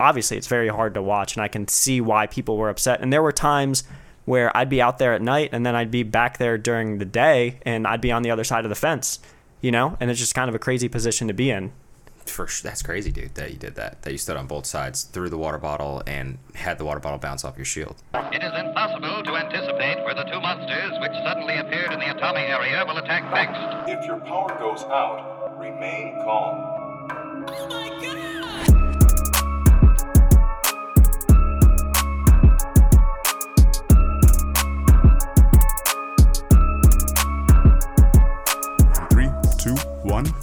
obviously it's very hard to watch and I can see why people were upset. And there were times where I'd be out there at night and then I'd be back there during the day and I'd be on the other side of the fence, you know? And it's just kind of a crazy position to be in. For sure. that's crazy, dude. That you did that. That you stood on both sides, threw the water bottle, and had the water bottle bounce off your shield. It is impossible to anticipate where the two monsters which suddenly appeared in the Atami area will attack next. If your power goes out, remain calm. Oh Three,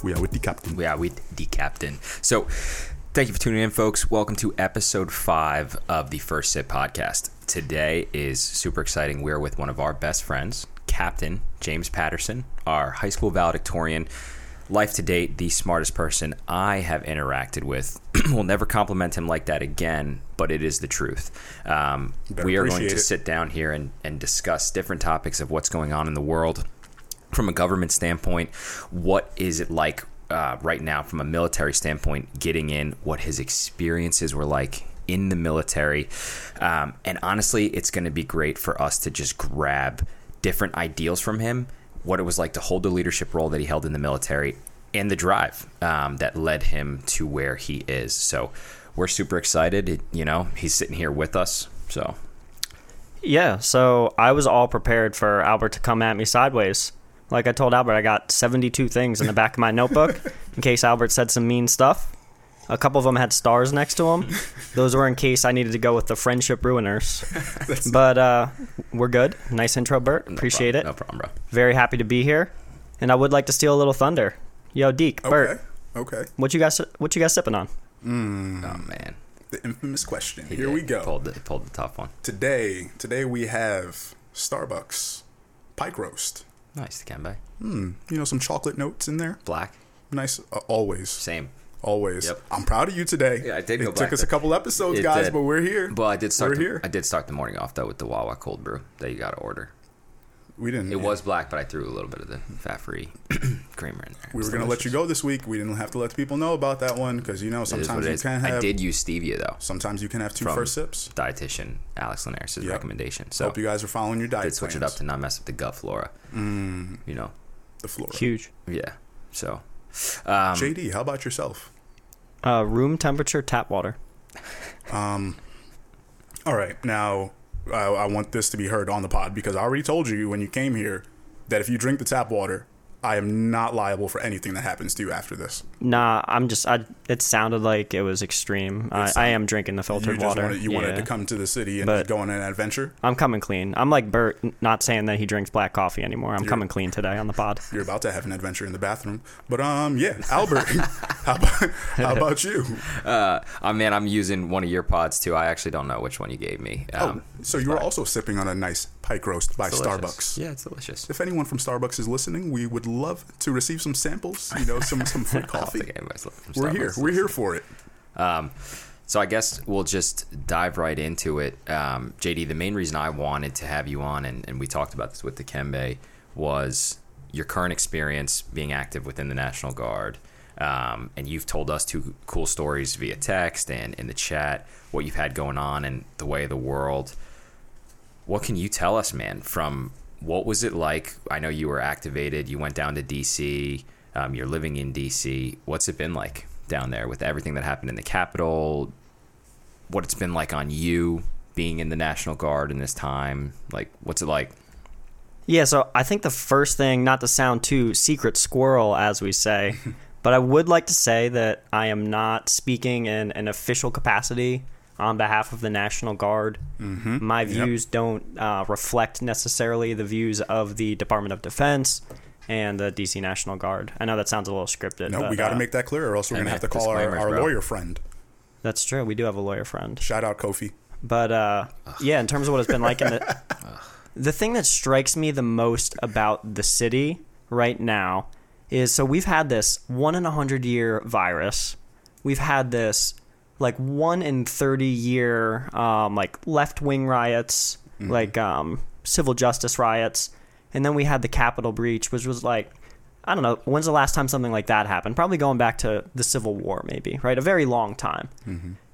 We are with the captain. We are with the captain. So, thank you for tuning in, folks. Welcome to episode five of the First Sip podcast. Today is super exciting. We're with one of our best friends, Captain James Patterson, our high school valedictorian. Life to date, the smartest person I have interacted with. we'll never compliment him like that again, but it is the truth. Um, we are going to it. sit down here and, and discuss different topics of what's going on in the world from a government standpoint, what is it like uh, right now from a military standpoint getting in, what his experiences were like in the military. Um, and honestly, it's going to be great for us to just grab different ideals from him, what it was like to hold the leadership role that he held in the military, and the drive um, that led him to where he is. So we're super excited. It- you know, he's sitting here with us. So Yeah, so I was all prepared for Albert to come at me sideways. Like I told Albert, I got 72 things in the back of my notebook in case Albert said some mean stuff. A couple of them had stars next to them. Those were in case I needed to go with the friendship ruiners. but uh, we're good. Nice intro, Bert. no Appreciate problem, it. No problem, bro. Very happy to be here. And I would like to steal a little thunder. Yo, Deke, Bert, Okay. Okay. what you guys what you guys sipping on? Oh, man. The infamous question. He Here did. we go. Pulled the, pulled the tough one. Today, today we have Starbucks pike roast. Nice, Dikembe. Hmm. You know, some chocolate notes in there. Black. Nice. Uh, always. Same. Always. Yep. I'm proud of you today. Yeah, I did It took black, us a couple episodes, guys, did. but we're here. Well, I did start. We're The, here. I did start the morning off though with the Wawa cold brew that you got to order. We didn't. It yeah. was black, but I threw a little bit of the fat-free creamer in there. We were gonna let you go this week. We didn't have to let the people know about that one because you know sometimes you is. can have. I did use stevia though. Sometimes you can have two From first sips. Dietitian Alex Linares' Yep. recommendation. So Hope you guys are following your diet did switch it up to not mess up the gut flora. Mm. You know. the flora. Huge. Yeah. So. Um, JD, how about yourself? Uh, room temperature tap water. um. All right, now I, I want this to be heard on the pod because I already told you when you came here that if you drink the tap water, I am not liable for anything that happens to you after this. Nah, I'm just. I. It sounded like it was extreme. I, I am drinking the filtered just water. wanted, you wanted to come to the city and But- go on an adventure. I'm coming clean. I'm like Bert, not saying that he drinks black coffee anymore. I'm You're- coming clean today on the pod. You're about to have an adventure in the bathroom, but um, yeah, Albert, how about how about you? uh, oh man, I'm using one of your pods too. I actually don't know which one you gave me. Um, oh, so you were also sipping on a nice pike roast by delicious. Starbucks. Yeah, it's delicious. If anyone from Starbucks is listening, we would love to receive some samples. You know, some some free coffee. We're here. We're here for it. Um, so I guess we'll just dive right into it. Um, JD, the main reason I wanted to have you on, and, and we talked about this with Dikembe, was your current experience being active within the National Guard. Um, and you've told us two cool stories via text and in the chat, what you've had going on and the way of the world. What can you tell us, man, from what was it like? I know you were activated, you went down to DC, um, you're living in DC. What's it been like down there with everything that happened in the Capitol? What it's been like on you being in the National Guard in this time? Like, what's it like? Yeah, so I think the first thing, not to sound too secret squirrel, as we say, but I would like to say that I am not speaking in an official capacity on behalf of the National Guard. Mm-hmm. My views don't uh, reflect necessarily the views of the Department of Defense and the DC National Guard. I know that sounds a little scripted. No, but, we got to uh, make that clear, or else we're gonna have to call our, our lawyer friend. That's true. We do have a lawyer friend. Shout out Kofi. But uh, yeah, in terms of what it's been like in the the thing that strikes me the most about the city right now is so we've had this one in a hundred year virus. We've had this like one in thirty year um, like left wing riots, like um, civil justice riots, and then we had the Capitol breach, which was like I don't know, when's the last time something like that happened? Probably going back to the Civil War, maybe, right? A very long time.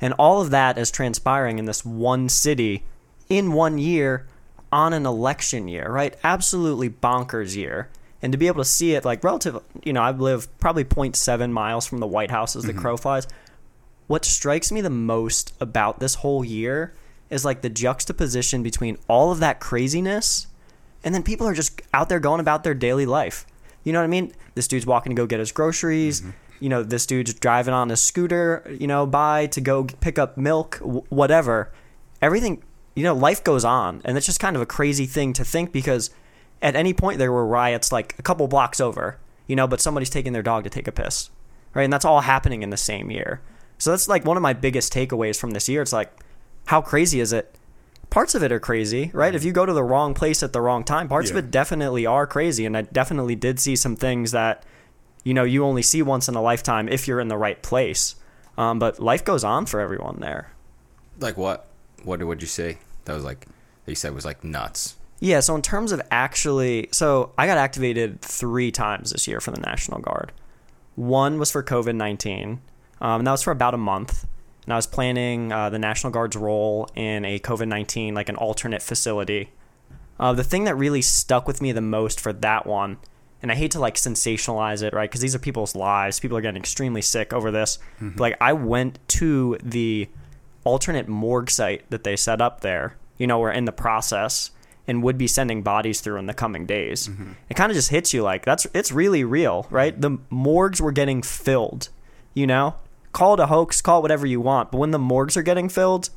And all of that is transpiring in this one city in one year on an election year, right? Absolutely bonkers year. And to be able to see it like relative, you know, I live probably 0.7 miles from the White House as the crow flies. What strikes me the most about this whole year is like the juxtaposition between all of that craziness and then people are just out there going about their daily life. You know what I mean? This dude's walking to go get his groceries. Mm-hmm. You know, this dude's driving on a scooter, you know, by to go pick up milk, w- whatever. Everything, you know, life goes on. And it's just kind of a crazy thing to think because at any point there were riots like a couple blocks over, you know, but somebody's taking their dog to take a piss. Right? And that's all happening in the same year. So that's like one of my biggest takeaways from this year. It's like, how crazy is it? Parts of it are crazy, right? If you go to the wrong place at the wrong time, parts of it definitely are crazy. And I definitely did see some things that, you know, you only see once in a lifetime if you're in the right place. Um, but life goes on for everyone there. Like what? What would you say? That was like that you said was like nuts. Yeah, so in terms of actually, so I got activated three times this year for the National Guard. One was for COVID 19, um, and that was for about a month. And I was planning uh, the National Guard's role in a COVID 19, like an alternate facility. Uh, the thing that really stuck with me the most for that one, and I hate to like sensationalize it, right? Because these are people's lives. People are getting extremely sick over this. But, like, I went to the alternate morgue site that they set up there. You know, we're in the process and would be sending bodies through in the coming days. It kind of just hits you like that's it's really real, right? The morgues were getting filled. You know, call it a hoax, call it whatever you want, but when the morgues are getting filled,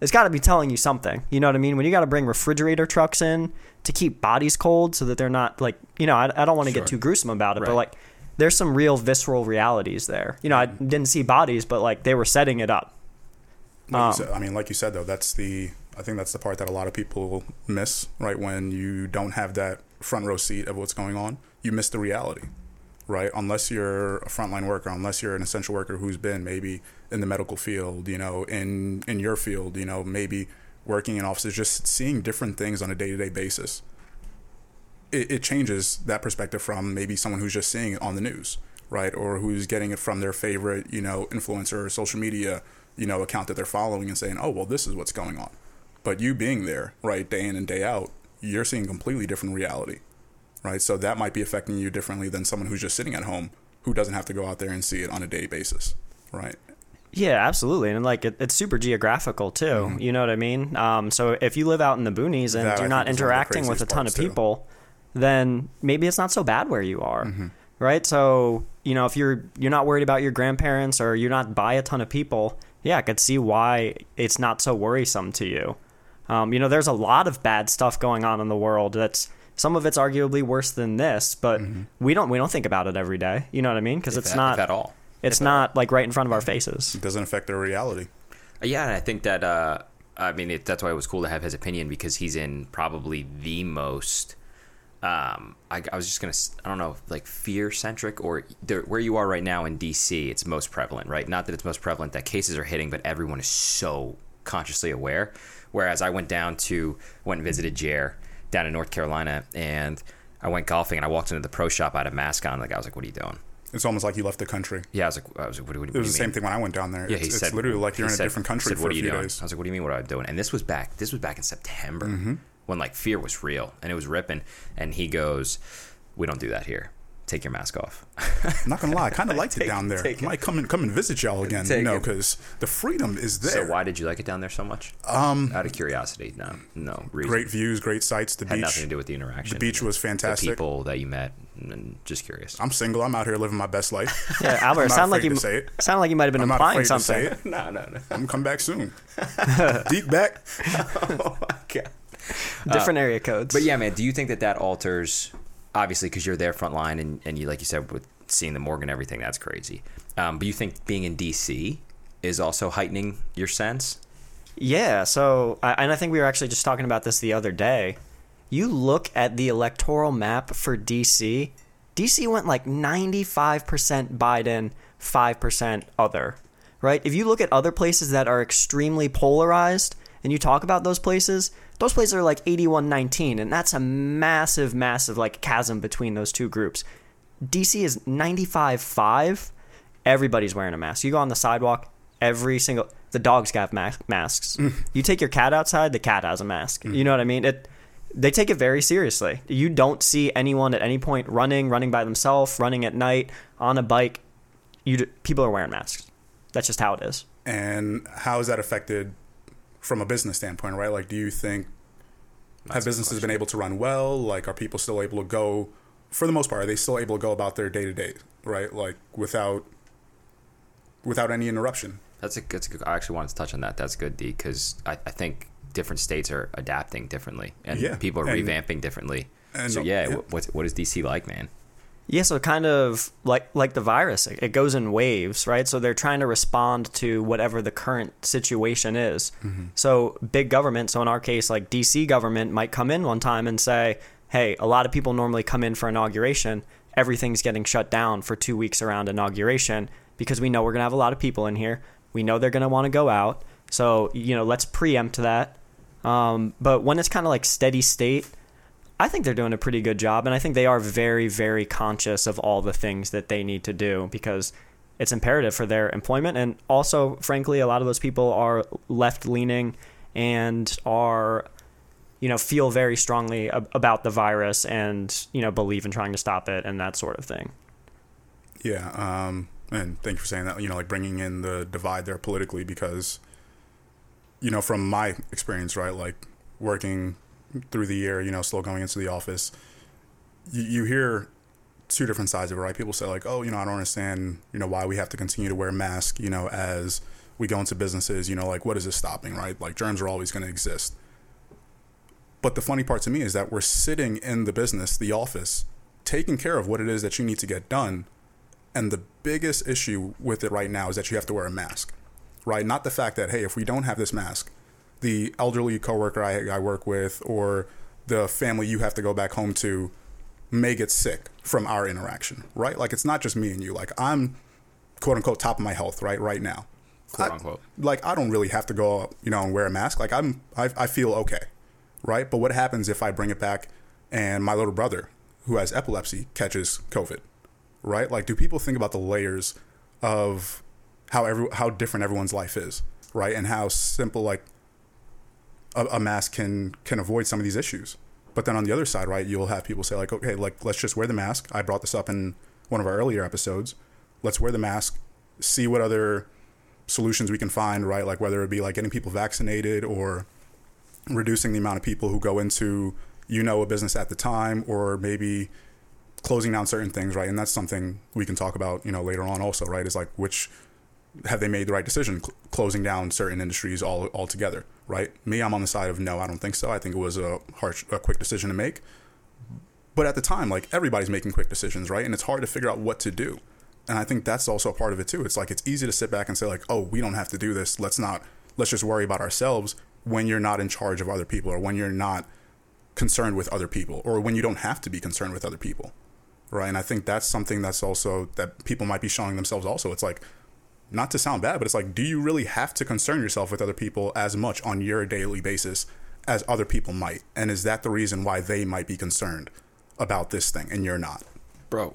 it's got to be telling you something. You know what I mean? When you got to bring refrigerator trucks in to keep bodies cold so that they're not like, you know, I, I don't want to Sure. get too gruesome about it, but like there's some real visceral realities there. You know, I didn't see bodies, but like they were setting it up. Like Um, said, I mean, like you said though, that's the I think that's the part that a lot of people miss, right? When you don't have that front row seat of what's going on, you miss the reality, right? Unless you're a frontline worker, unless you're an essential worker who's been maybe in the medical field, you know, in in your field, you know, maybe working in offices, just seeing different things on a day to day basis. It, it changes that perspective from maybe someone who's just seeing it on the news, right? Or who's getting it from their favorite, you know, influencer or social media, you know, account that they're following and saying, oh, well, this is what's going on. But you being there, right, day in and day out, you're seeing completely different reality, right? So that might be affecting you differently than someone who's just sitting at home who doesn't have to go out there and see it on a daily basis, right? Yeah, absolutely, and like it, it's super geographical too. You know what I mean? Um, so if you live out in the boonies and That, you're not think, is one of the interacting with a ton of parts, too. people, then maybe it's not so bad where you are, Mm-hmm. right? So you know if you're you're not worried about your grandparents or you're not by a ton of people, yeah, I could see why it's not so worrisome to you. Um, you know, there's a lot of bad stuff going on in the world. That's some of it's arguably worse than this, but we don't we don't think about it every day. You know what I mean? Because Mm-hmm. It's at- not at all. It's not like right in front of our faces. It doesn't affect their reality. Yeah, and I think that uh, I mean it, that's why it was cool to have his opinion because he's in probably the most. Um, I, I was just gonna I don't know like fear centric or there, where you are right now in DC, it's most prevalent, right? Not that it's most prevalent that cases are hitting, but everyone is so consciously aware. Whereas I went down to went and visited Jer down in North Carolina, and I went golfing and I walked into the pro shop. I had a mask on. The guy was like, "What are you doing?" It's almost like you left the country. Yeah, I was like, I was like "What, do- what, It was the same thing when I went down there. Yeah, it's, he it's said literally like you're in said- a different country said, for what a are you few doing? days. I was like, what do you mean? What am I doing? And this was back. This was back in September Mm-hmm. when like fear was real and it was ripping. And he goes, "We don't do that here. Take your mask off." I'm not gonna lie, I kind of liked it Take- down there. it. Might come and come and visit y'all again, Take you know, because the freedom is there. so why did you like it down there so much? Um, out of curiosity, no, no reason. Great views, great sights. The Had beach. nothing to do with the interaction. The beach was fantastic. The people that you met, and just curious. I'm single. I'm out here living my best life. Yeah, Albert, sounded like you say it. sounded like you might have been I'm implying afraid to say something. it. no, no, no. I'm come back soon. Deep back. oh my god. Different area codes. But yeah, man, do you think that that alters, obviously, because you're there front line and, and you, like you said, with seeing the morgue and everything, that's crazy. Um, but you think being in DC is also heightening your sense? Yeah, so and I think we were actually just talking about this the other day. You look at the electoral map for DC. DC went like 95% Biden, 5% other. Right? If you look at other places that are extremely polarized and you talk about those places, those places are like 81-19 and that's a massive massive like chasm between those two groups. DC is 95 5. Everybody's wearing a mask. You go on the sidewalk, every single the dogs have mas- masks. Mm. you take your cat outside, the cat has a mask. Mm. You know what I mean? It they take it very seriously. You don't see anyone at any point running, running by themselves, running at night on a bike. You d- people are wearing masks. That's just how it is. And how is that affected from a business standpoint, right? Like, do you think have businesses been able to run well? Like, are people still able to go? For the most part, are they still able to go about their day to day, right? Like without without any interruption. That's a that's a good. I actually wanted to touch on that. That's good, D, because I, I think different states are adapting differently, and Yeah, people are and- revamping differently. and- so yeah, yeah. What, what is DC like, man? Yeah, so kind of like like the virus, it goes in waves, right? So they're trying to respond to whatever the current situation is. So big government, so in our case, like DC government might come in one time and say, "Hey, a lot of people normally come in for inauguration. Everything's getting shut down for two weeks around inauguration because we know we're gonna have a lot of people in here. We know they're gonna want to go out. So you know, let's preempt that. Um, but when it's kind of like steady state." I think they're doing a pretty good job, and I think they are very, very conscious of all the things that they need to do because it's imperative for their employment. And also, frankly, a lot of those people are left leaning and are, you know, feel very strongly ab- about the virus and, you know, believe in trying to stop it and that sort of thing. Yeah, um, and thank you for saying that. You know, like bringing in the divide there politically, because you know, from my experience, right, like working through the year, you know, still going into the office, you, you hear two different sides of it, right? People say like, oh, you know, I don't understand, you know, why we have to continue to wear masks, you know, as we go into businesses, you know, like what is this stopping, right? Like germs are always going to exist. But the funny part to me is that we're sitting in the business, the office, taking care of what it is that you need to get done. And the biggest issue with it right now is that you have to wear a mask, right? Not the fact that, hey, if we don't have this mask, the elderly coworker I, I work with or the family you have to go back home to may get sick from our interaction, right? Like it's not just me and you. Like I'm quote unquote top of my health, right, right now. Quote I- unquote. Like I don't really have to go, you know, and wear a mask. Like I'm, I, I feel okay, right? But what happens if I bring it back and my little brother, who has epilepsy, catches COVID, right? Like, do people think about the layers of how every how different everyone's life is, right? And how simple like a, a mask can can avoid some of these issues. But then on the other side, right, you'll have people say like, okay, like let's just wear the mask. I brought this up in one of our earlier episodes. Let's wear the mask, see what other solutions we can find, right? Like whether it be like getting people vaccinated or reducing the amount of people who go into you know a business at the time or maybe closing down certain things, right? And that's something we can talk about, you know, later on also, right? Is like which have they made the right decision cl- closing down certain industries all altogether, right? Me, I'm on the side of no, I don't think so. I think it was a harsh, a quick decision to make. But at the time, like everybody's making quick decisions, right? And it's hard to figure out what to do. And I think that's also a part of it too. It's like it's easy to sit back and say like, "Oh, we don't have to do this. Let's not. Let's just worry about ourselves." When you're not in charge of other people, or when you're not concerned with other people, or when you don't have to be concerned with other people, right? And I think that's something that's also that people might be showing themselves. Also, it's like not to sound bad, but it's like, do you really have to concern yourself with other people as much on your daily basis as other people might? And is that the reason why they might be concerned about this thing and you're not? bro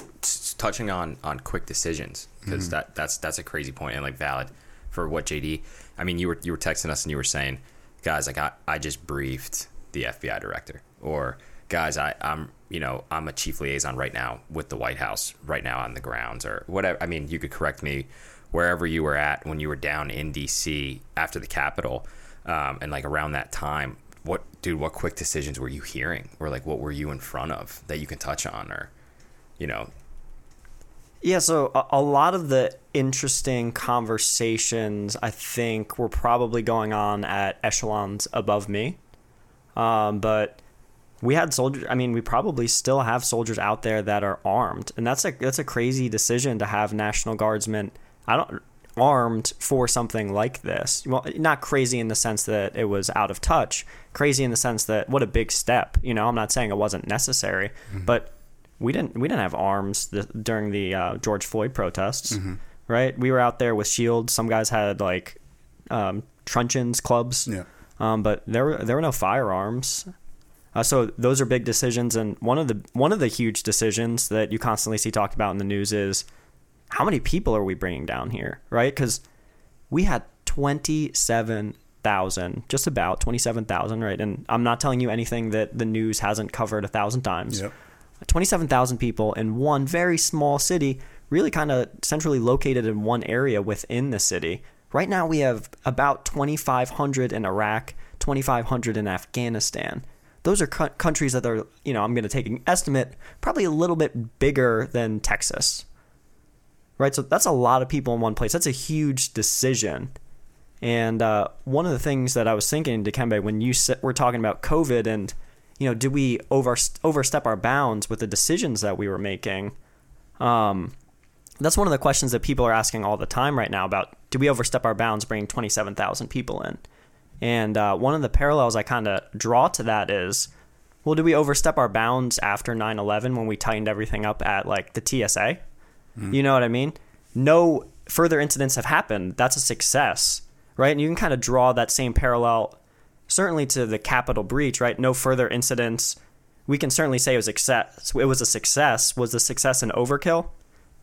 touching on on quick decisions because mm-hmm. that that's that's a crazy point and like valid for what jd i mean you were you were texting us and you were saying guys like i, I just briefed the fbi director or guys i i'm you know i'm a chief liaison right now with the white house right now on the grounds or whatever i mean you could correct me wherever you were at when you were down in dc after the capitol um, and like around that time what dude what quick decisions were you hearing or like what were you in front of that you can touch on or you know Yeah, so a, a lot of the interesting conversations I think were probably going on at echelons above me. Um, but we had soldiers. I mean, we probably still have soldiers out there that are armed, and that's a that's a crazy decision to have National Guardsmen. I don't armed for something like this. Well, not crazy in the sense that it was out of touch. Crazy in the sense that what a big step. You know, I'm not saying it wasn't necessary, but we didn't we didn't have arms th- during the uh, George Floyd protests, right? We were out there with shields. Some guys had like um, truncheons, clubs. Yeah. Um, but there were there were no firearms. Uh, so those are big decisions, and one of the one of the huge decisions that you constantly see talked about in the news is how many people are we bringing down here, right? Because we had twenty seven thousand, just about twenty seven thousand, right? And I'm not telling you anything that the news hasn't covered a thousand times. Yep. 27,000 people in one very small city, really kind of centrally located in one area within the city. Right now, we have about 2,500 in Iraq, 2,500 in Afghanistan. Those are countries that are, you know, I'm going to take an estimate, probably a little bit bigger than Texas. Right? So that's a lot of people in one place. That's a huge decision. And uh, one of the things that I was thinking, Dikembe, when you s- were talking about COVID and you know, did we over overstep our bounds with the decisions that we were making? Um, that's one of the questions that people are asking all the time right now about do we overstep our bounds bringing 27,000 people in? And uh, one of the parallels I kind of draw to that is, well, did we overstep our bounds after 9 11 when we tightened everything up at like the TSA? You know what I mean? No further incidents have happened. That's a success, right? And you can kind of draw that same parallel certainly to the Capitol breach, right? No further incidents. We can certainly say it was success. It was a success. Was the success an overkill?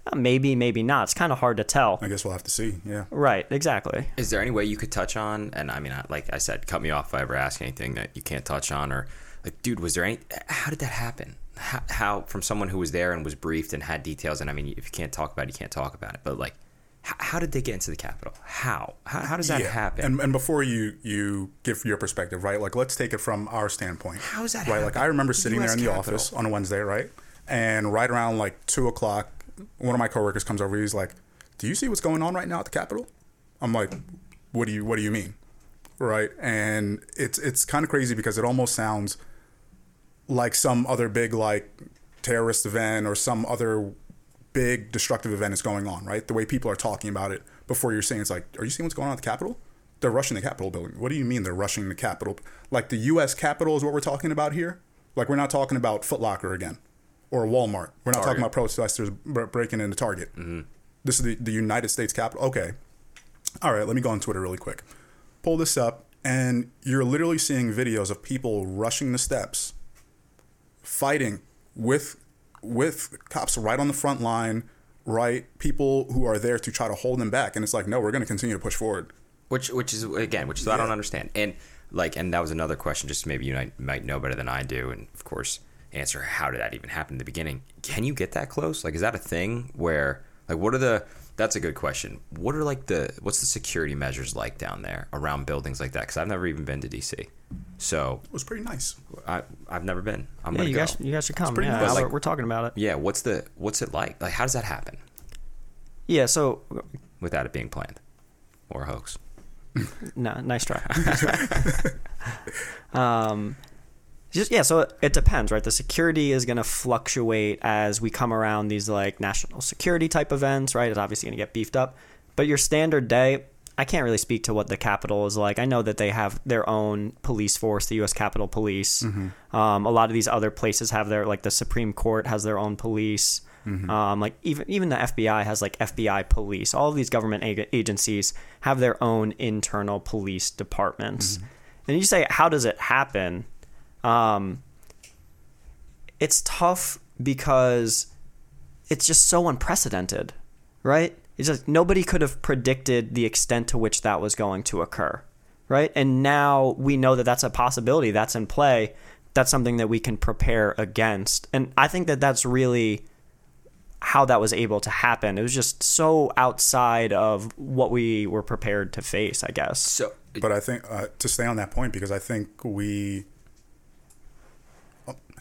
Uh, maybe, maybe not. It's kind of hard to tell. I guess we'll have to see. Yeah. Right, exactly. Is there any way you could touch on? And I mean, like I said, cut me off if I ever ask anything that you can't touch on, or like, dude, was there any? How did that happen? How, how from someone who was there and was briefed and had details? And I mean, if you can't talk about it, you can't talk about it. But like, how, how did they get into the Capitol? How? How, how does that Yeah. happen? And, and before you you give your perspective, right? Like, let's take it from our standpoint. How does that Right. Like. I remember sitting there in the Capitol. office on a Wednesday, right? And right around like two o'clock, one of my coworkers comes over. He's like, "Do you see what's going on right now at the Capitol?" I'm like, "What do you What do you mean?" Right? And it's it's kind of crazy because it almost sounds like some other big like terrorist event or some other big destructive event is going on, right? The way people are talking about it before you're saying it's like, are you seeing what's going on at the Capitol? They're rushing the Capitol building. What do you mean they're rushing the Capitol? Like the U.S. Capitol is what we're talking about here. Like we're not talking about Foot Locker again or Walmart. We're not talking about protesters br- breaking into Target. Mm-hmm. This is the, the United States Capitol. Okay. All right, let me go on Twitter really quick. Pull this up, and you're literally seeing videos of people rushing the steps fighting with with cops right on the front line, right? People who are there to try to hold them back, and it's like, no, we're going to continue to push forward. which which is again which is I don't understand. And like and that was another question just maybe you might, might know better than I do and of course answer how did that even happen in the beginning. Can you get that close? Like is that a thing where like what are the that's a good question what are like the what's the security measures like down there around buildings like that because I've never even been to DC so It was pretty nice. I I've never been I'm Yeah, gonna you go guys, you guys should come. pretty Yeah, nice. we're, Like- we're talking about it. yeah what's the what's it like like how does that happen Yeah, so without it being planned or a hoax no, nice try. Nice try. um, just yeah, so it depends, right? The security is going to fluctuate as we come around these like national security type events, right? It's obviously going to get beefed up. But your standard day, I can't really speak to what the Capitol is like. I know that they have their own police force, the U.S. Capitol Police. Um, a lot of these other places have their like the Supreme Court has their own police. Um, like even even the FBI has like FBI police. All of these government ag- agencies have their own internal police departments. And you say, how does it happen? Um, it's tough because it's just so unprecedented, right? It's just nobody could have predicted the extent to which that was going to occur, right? And now we know that that's a possibility, that's in play. That's something that we can prepare against. And I think that that's really how that was able to happen. It was just so outside of what we were prepared to face, I guess. so But I think uh, to stay on that point because I think we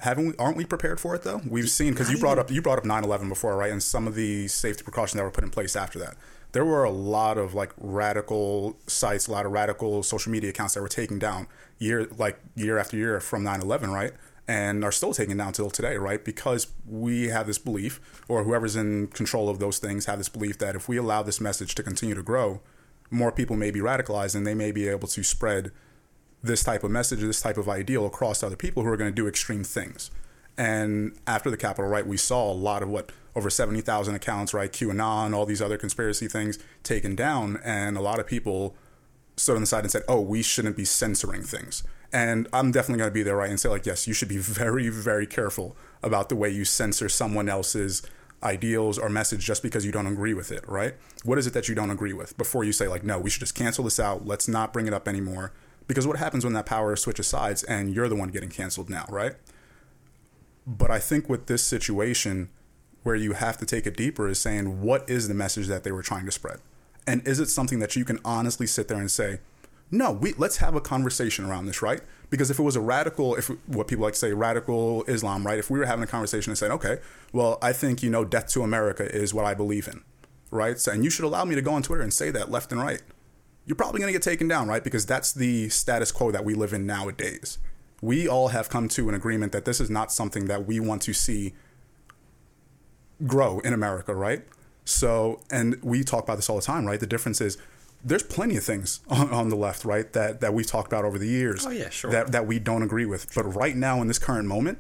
haven't we aren't we prepared for it though? We've seen because you brought up you brought up 9/11 before, right? And some of the safety precautions that were put in place after that. There were a lot of like radical sites, a lot of radical social media accounts that were taken down year like year after year from 9/11, right? And are still taken down till today, right? Because we have this belief, or whoever's in control of those things have this belief that if we allow this message to continue to grow, more people may be radicalized and they may be able to spread this type of message, this type of ideal across to other people who are going to do extreme things. And after the Capitol, right, we saw a lot of what over 70,000 accounts, right, QAnon, all these other conspiracy things taken down. And a lot of people stood on the side and said, "Oh, we shouldn't be censoring things." And I'm definitely going to be there, right, and say like, "Yes, you should be very, very careful about the way you censor someone else's ideals or message just because you don't agree with it, right? What is it that you don't agree with before you say like, no, we should just cancel this out. Let's not bring it up anymore. Because what happens when that power switches sides and you're the one getting canceled now, right? But I think with this situation, where you have to take it deeper is saying, what is the message that they were trying to spread? And is it something that you can honestly sit there and say, no, we let's have a conversation around this, right? Because if it was a radical, if what people like to say radical Islam, right? If we were having a conversation and saying, okay, well, I think you know, death to America is what I believe in, right? So, and you should allow me to go on Twitter and say that left and right. You're probably going to get taken down, right? Because that's the status quo that we live in nowadays. We all have come to an agreement that this is not something that we want to see grow in America, right? So, and we talk about this all the time, right? The difference is there's plenty of things on, on the left, right, that, that we've talked about over the years Oh, yeah, sure. that, that we don't agree with. But right now, in this current moment,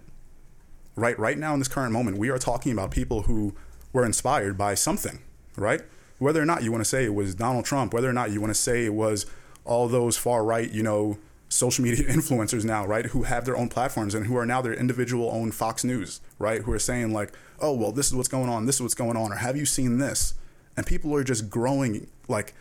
right, right now in this current moment, we are talking about people who were inspired by something, right? Whether or not you want to say it was Donald Trump, whether or not you want to say it was all those far right, you know, social media influencers now, right, who have their own platforms and who are now their individual own Fox News, right, who are saying like, oh, well, this is what's going on, this is what's going on, or have you seen this? And people are just growing like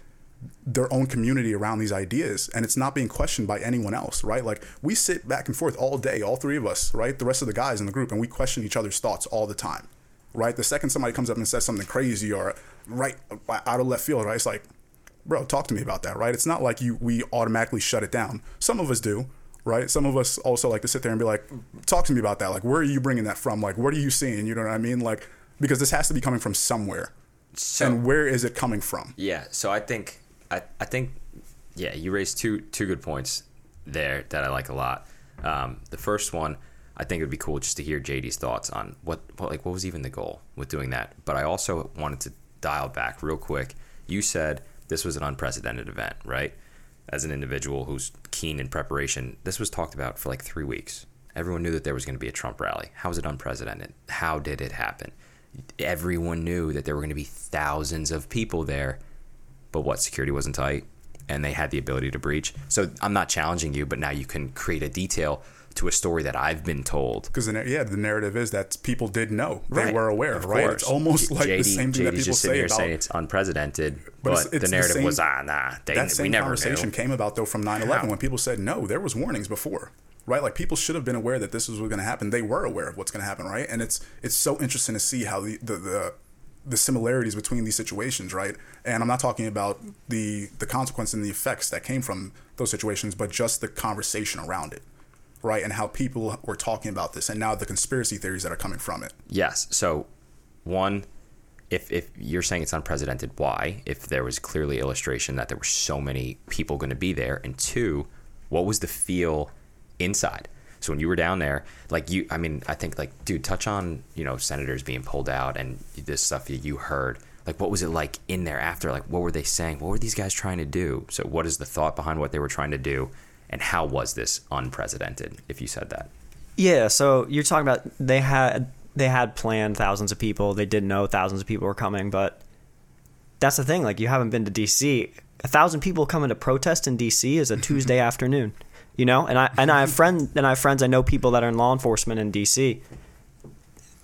their own community around these ideas and it's not being questioned by anyone else right like we sit back and forth all day all three of us right the rest of the guys in the group and we question each other's thoughts all the time right? The second somebody comes up and says something crazy or right out of left field right? It's like bro talk to me about that right? It's not like you we automatically shut it down. Some of us do right? Some of us also like to sit there and be like talk to me about that. Like where are you bringing that from? Like what are you seeing? You know what i mean? Like because this has to be coming from somewhere. So, and where is it coming from? Yeah, so I think I, I think yeah, you raised two two good points there that I like a lot. Um, the first one, I think it would be cool just to hear JD's thoughts on what, what like what was even the goal with doing that. But I also wanted to dial back real quick. You said this was an unprecedented event, right? As an individual who's keen in preparation, this was talked about for like three weeks. Everyone knew that there was going to be a Trump rally. How was it unprecedented? How did it happen? Everyone knew that there were going to be thousands of people there but what security wasn't tight and they had the ability to breach. So I'm not challenging you, but now you can create a detail to a story that I've been told. because the, yeah, the narrative is that people did know, they Right. were aware, Of right? course. It's almost like the same thing that people just sitting say here about. saying it's unprecedented, But but, it's- it's the the narrative same- was ah nah, they, that same conversation knew. came about though from 9/11 How? when people said no, there was warnings before, right? Like people should have been aware that this was going to happen. They were aware of what's going to happen, right? And it's it's so interesting to see how the the, the the similarities between these situations, right? And I'm not talking about the the consequence and the effects that came from those situations, but just the conversation around it, right? And how people were talking about this, and now the conspiracy theories that are coming from it. Yes. So, one, if if you're saying it's unprecedented, why? If there was clearly illustration that there were so many people going to be there, and two, what was the feel inside? So when you were down there, like you, I mean, I think like, dude, touch on you know senators being pulled out and this stuff that you heard. Like, what was it like in there after? Like, what were they saying? What were these guys trying to do? So, what is the thought behind what they were trying to do, and how was this unprecedented? If you said that. Yeah, so you're talking about they had they had planned thousands of people. They did know thousands of people were coming, but that's the thing. Like you haven't been to DC. A thousand people coming to protest in DC is a Tuesday afternoon, you know. And I and I have friend and I have friends. I know people that are in law enforcement in DC.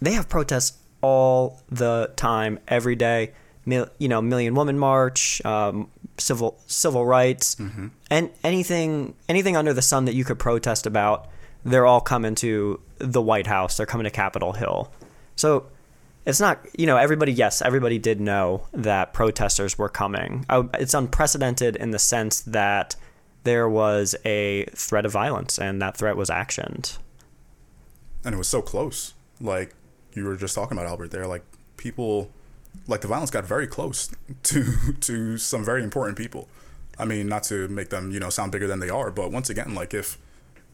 They have protests all the time, every day. Mil, you know, Million Woman March, um, civil civil rights, mm-hmm. and anything anything under the sun that you could protest about. They're all coming to the White House. They're coming to Capitol Hill. So it's not you know everybody yes everybody did know that protesters were coming it's unprecedented in the sense that there was a threat of violence and that threat was actioned and it was so close. Like you were just talking about Albert there, like people, like the violence got very close to to some very important people. I mean, not to make them you know sound bigger than they are, but once again, like if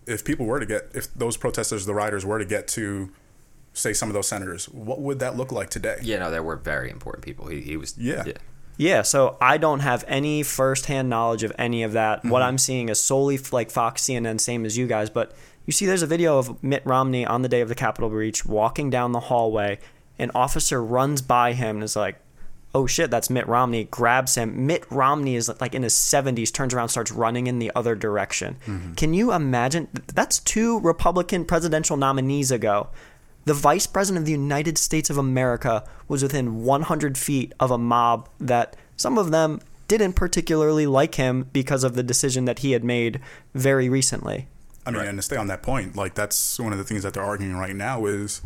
if people were to get if those protesters, the rioters were to get to say some of those senators, what would that look like today? Yeah, no, there were very important people. He, he was. Yeah. yeah so i don't have any firsthand knowledge of any of that mm-hmm. what i'm seeing is solely like fox cnn same as you guys but you see there's a video of mitt romney on the day of the capitol breach walking down the hallway an officer runs by him and is like oh shit, that's Mitt Romney, grabs him. Mitt Romney is like in his 70s, turns around, starts running in the other direction. Mm-hmm. Can you imagine? That's two Republican presidential nominees ago. The vice president of the United States of America was within 100 feet of a mob that some of them didn't particularly like him because of the decision that he had made very recently. I mean, and to stay on that point, like that's one of the things that they're arguing right now is,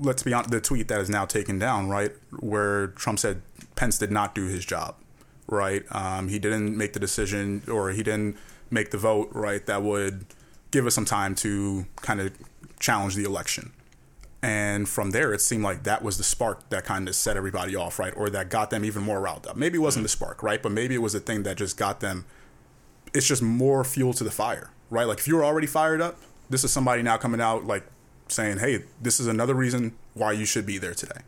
let's be honest, the tweet that is now taken down, right, where Trump said Pence did not do his job, right? Um, he didn't make the decision or he didn't make the vote, right, that would give us some time to kind of challenge the election. And from there, it seemed like that was the spark that kind of set everybody off, right? Or that got them even more riled up. Maybe it wasn't the spark, right? But maybe it was the thing that just got them. It's just more fuel to the fire, right? Like if you were already fired up, this is somebody now coming out like saying, "Hey, this is another reason why you should be there today."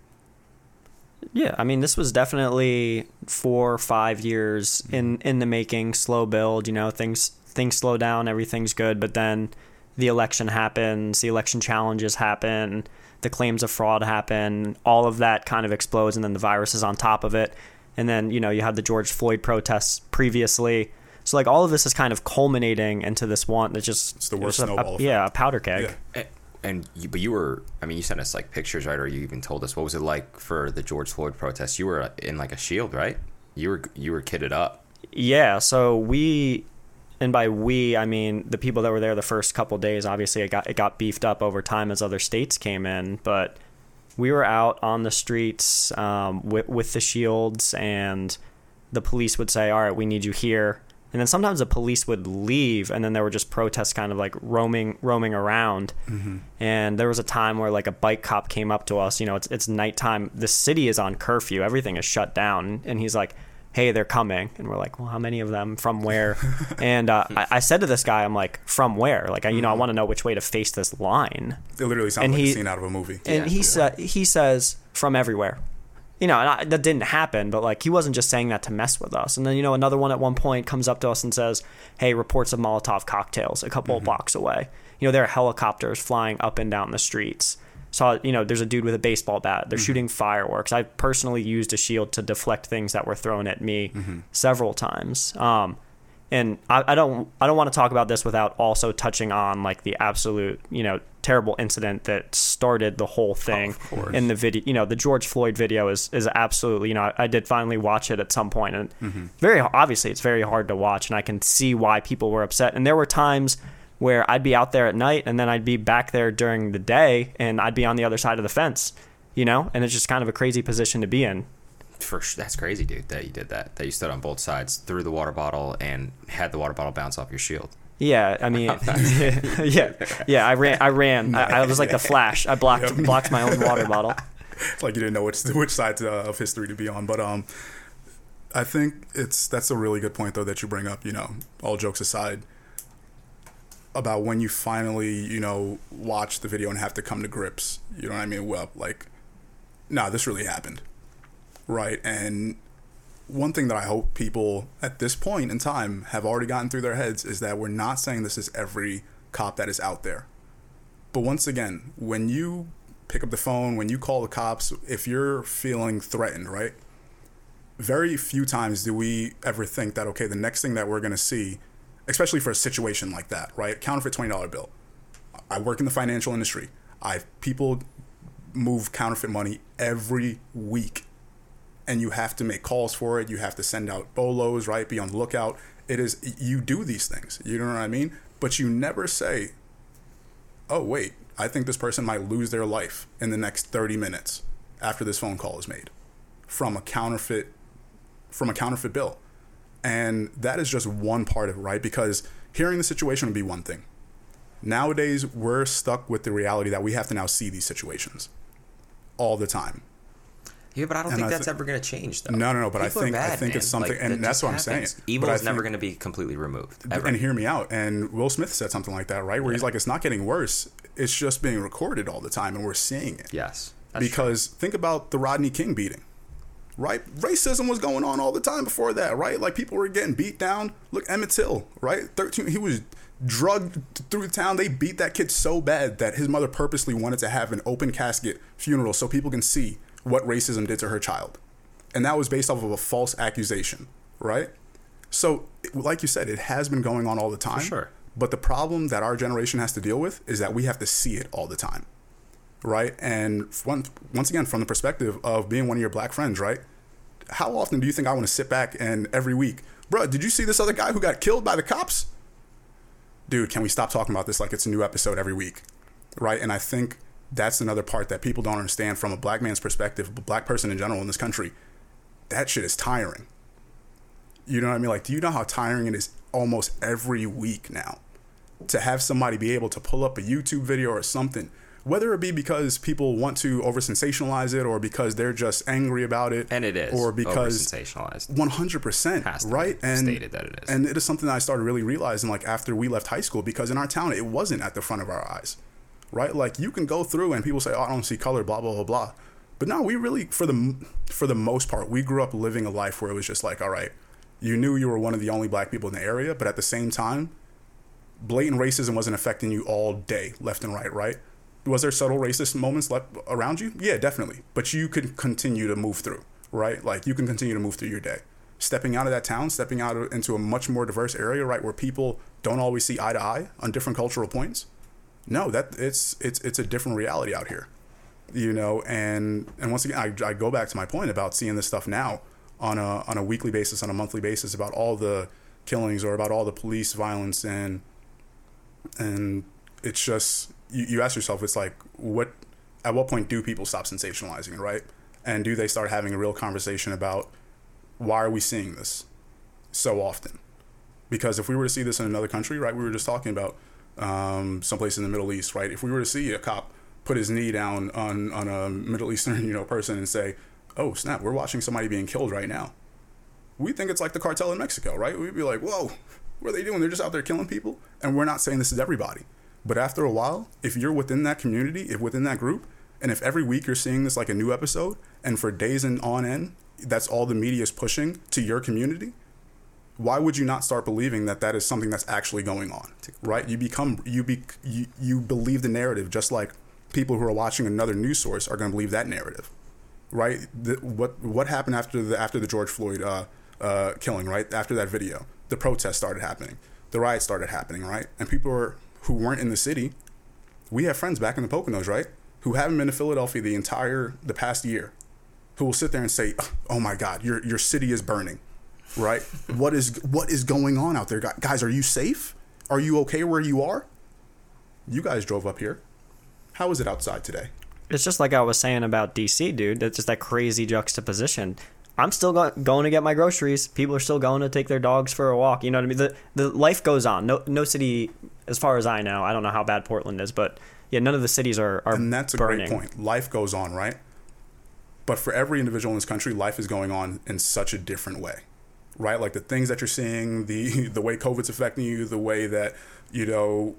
Yeah, I mean, this was definitely four or five years mm-hmm. in in the making. Slow build, you know, things things slow down, everything's good, but then the election happens, the election challenges happen, the claims of fraud happen, all of that kind of explodes, and then the virus is on top of it, and then you know you had the George Floyd protests previously. So like all of this is kind of culminating into this one that just It's the worst just a- a- yeah, a powder keg. Yeah. Eh, And, you, but you were, I mean, you sent us like pictures, right? Or you even told us what was it like for the George Floyd protests? You were in like a shield, right? You were you were kitted up. Yeah, so we, and by we I mean the people that were there the first couple days. Obviously, it got it got beefed up over time as other states came in, but we were out on the streets um, with with the shields, and the police would say, "All right, we need you here." And then sometimes the police would leave, and then there were just protests, kind of like roaming roaming around. And there was a time where like a bike cop came up to us. You know, it's it's nighttime. The city is on curfew. Everything is shut down, and he's like, "Hey, they're coming." And we're like, "Well, how many of them? From where?" and uh, I, I said to this guy, "I'm like, from where? Like, I, you know, I want to know which way to face this line." It literally sounds And like he- a scene out of a movie. And he said he says from everywhere. You know, and I, that didn't happen, but like he wasn't just saying that to mess with us. And then you know another one at one point comes up to us and says, "Hey, reports of Molotov cocktails a couple of mm-hmm. blocks away. You know, there are helicopters flying up and down the streets." Saw, you know, there's a dude with a baseball bat. They're mm-hmm. shooting fireworks. I personally used a shield to deflect things that were thrown at me mm-hmm. several times. Um, and I, I don't I don't want to talk about this without also touching on like the absolute you know terrible incident that started the whole thing in the video. You know, the George Floyd video is is absolutely you know I, I did finally watch it at some point and mm-hmm. very obviously it's very hard to watch and I can see why people were upset. And there were times where I'd be out there at night and then I'd be back there during the day and I'd be on the other side of the fence. You know, and it's just kind of a crazy position to be in. For sh- that's crazy, dude. That you did that. That you stood on both sides, threw the water bottle, and had the water bottle bounce off your shield. Yeah, I mean, yeah, yeah. I ran. I ran. I, I was like the Flash. I blocked blocked my own water bottle. It's like you didn't know which which side uh, of history to be on. But um, I think it's that's a really good point though that you bring up. You know, all jokes aside, about when you finally you know watch the video and have to come to grips. You know what I mean? Well, like, nah, this really happened, right? And one thing that I hope people at this point in time have already gotten through their heads is that we're not saying this is every cop that is out there. But once again, when you pick up the phone, when you call the cops, if you're feeling threatened, right? Very few times do we ever think that, okay, the next thing that we're going to see, especially for a situation like that, right? Counterfeit $20 bill. I work in the financial industry. I people move counterfeit money every week. And you have to make calls for it. You have to send out bolos, right? Be on the lookout. It is you do these things. You know what I mean? But you never say, oh wait, I think this person might lose their life in the next 30 minutes after this phone call is made from a counterfeit from a counterfeit bill. And that is just one part of it, right? Because hearing the situation would be one thing. Nowadays, we're stuck with the reality that we have to now see these situations all the time. Yeah, but I don't And think I that's thi- ever going to change, though. No, no, no, but I People are think- I bad, think it's man. something- and that that's what I'm saying. Evil But I is never going to be completely removed. Ever. And hear me out. And Will Smith said something like that, right? Where he's like, it's not getting worse. It's just being recorded all the time and we're seeing it. yes, because think about the Rodney King beating, right? Racism was going on all the time before that, right? Like people were getting beat down. Look, Emmett Till, right? Thirteen, he was drugged through town. They beat that kid so bad that his mother purposely wanted to have an open casket funeral so people can see what racism did to her child. and that was based off of a false accusation, right? So, like you said, it has been going on all the time. sure. But the problem that our generation has to deal with is that we have to see it all the time, right? And one, once again, from the perspective of being one of your black friends, right? How often do you think I want to sit back and every week, bro, did you see this other guy who got killed by the cops? Dude, can we stop talking about this like it's a new episode every week, right? And I think that's another part that people don't understand from a black man's perspective, a black person in general in this country. That shit is tiring. You know what I mean? Like, do you know how tiring it is almost every week now to have somebody be able to pull up a YouTube video or something, whether it be because people want to over sensationalize it or because they're just angry about it, And it is or because sensationalized. one hundred percent, Has to right? be And stated that it is. and it is something that I started really realizing like after we left high school because in our town it wasn't at the front of our eyes, right? Like you can go through and people say, "Oh, I don't see color," blah blah blah blah, but no, we really for the for the most part we grew up living a life where it was just like, all right, you knew you were one of the only black people in the area, but at the same time, blatant racism wasn't affecting you all day, left and right, right? Was there subtle racist moments left around you? Yeah, definitely. But you could continue to move through, right? Like you can continue to move through your day. Stepping out of that town, stepping out into a much more diverse area, right, where people don't always see eye to eye on different cultural points. No, that it's it's it's a different reality out here, you know. And and once again, I, I go back to my point about seeing this stuff now on a on a weekly basis, on a monthly basis, about all the killings or about all the police violence and and it's just you, you ask yourself it's like what at what point do people stop sensationalizing right and do they start having a real conversation about why are we seeing this so often because if we were to see this in another country right we were just talking about um, someplace in the middle east right if we were to see a cop put his knee down on, on a middle eastern you know person and say oh snap we're watching somebody being killed right now we think it's like the cartel in Mexico, right? We'd be like, whoa, what are they doing? They're just out there killing people. And we're not saying this is everybody. But after a while, if you're within that community, if within that group, and if every week you're seeing this like a new episode, and for days and on end, that's all the media is pushing to your community, why would you not start believing that that is something that's actually going on, right? You become you be you, you believe the narrative just like people who are watching another news source are going to believe that narrative right? The, what what happened after the after the George Floyd uh, uh, killing, right? After that video, the protests started happening, the riots started happening, right? And people were, who weren't in the city, we have friends back in the Poconos, right? Who haven't been to Philadelphia the entire the past year, who will sit there and say, "Oh my God, your your city is burning," right? what is what is going on out there, guys? Are you safe? Are you okay where you are? You guys drove up here. How is it outside today? It's just like I was saying about DC, dude. That's just that crazy juxtaposition. I'm still go- going to get my groceries. People are still going to take their dogs for a walk. You know what I mean? The the life goes on. No no city, as far as I know. I don't know how bad Portland is, but yeah, none of the cities are are and that's a burning. great point. Life goes on, right? But for every individual in this country, life is going on in such a different way, right? Like the things that you're seeing, the the way COVID's affecting you, the way that you know,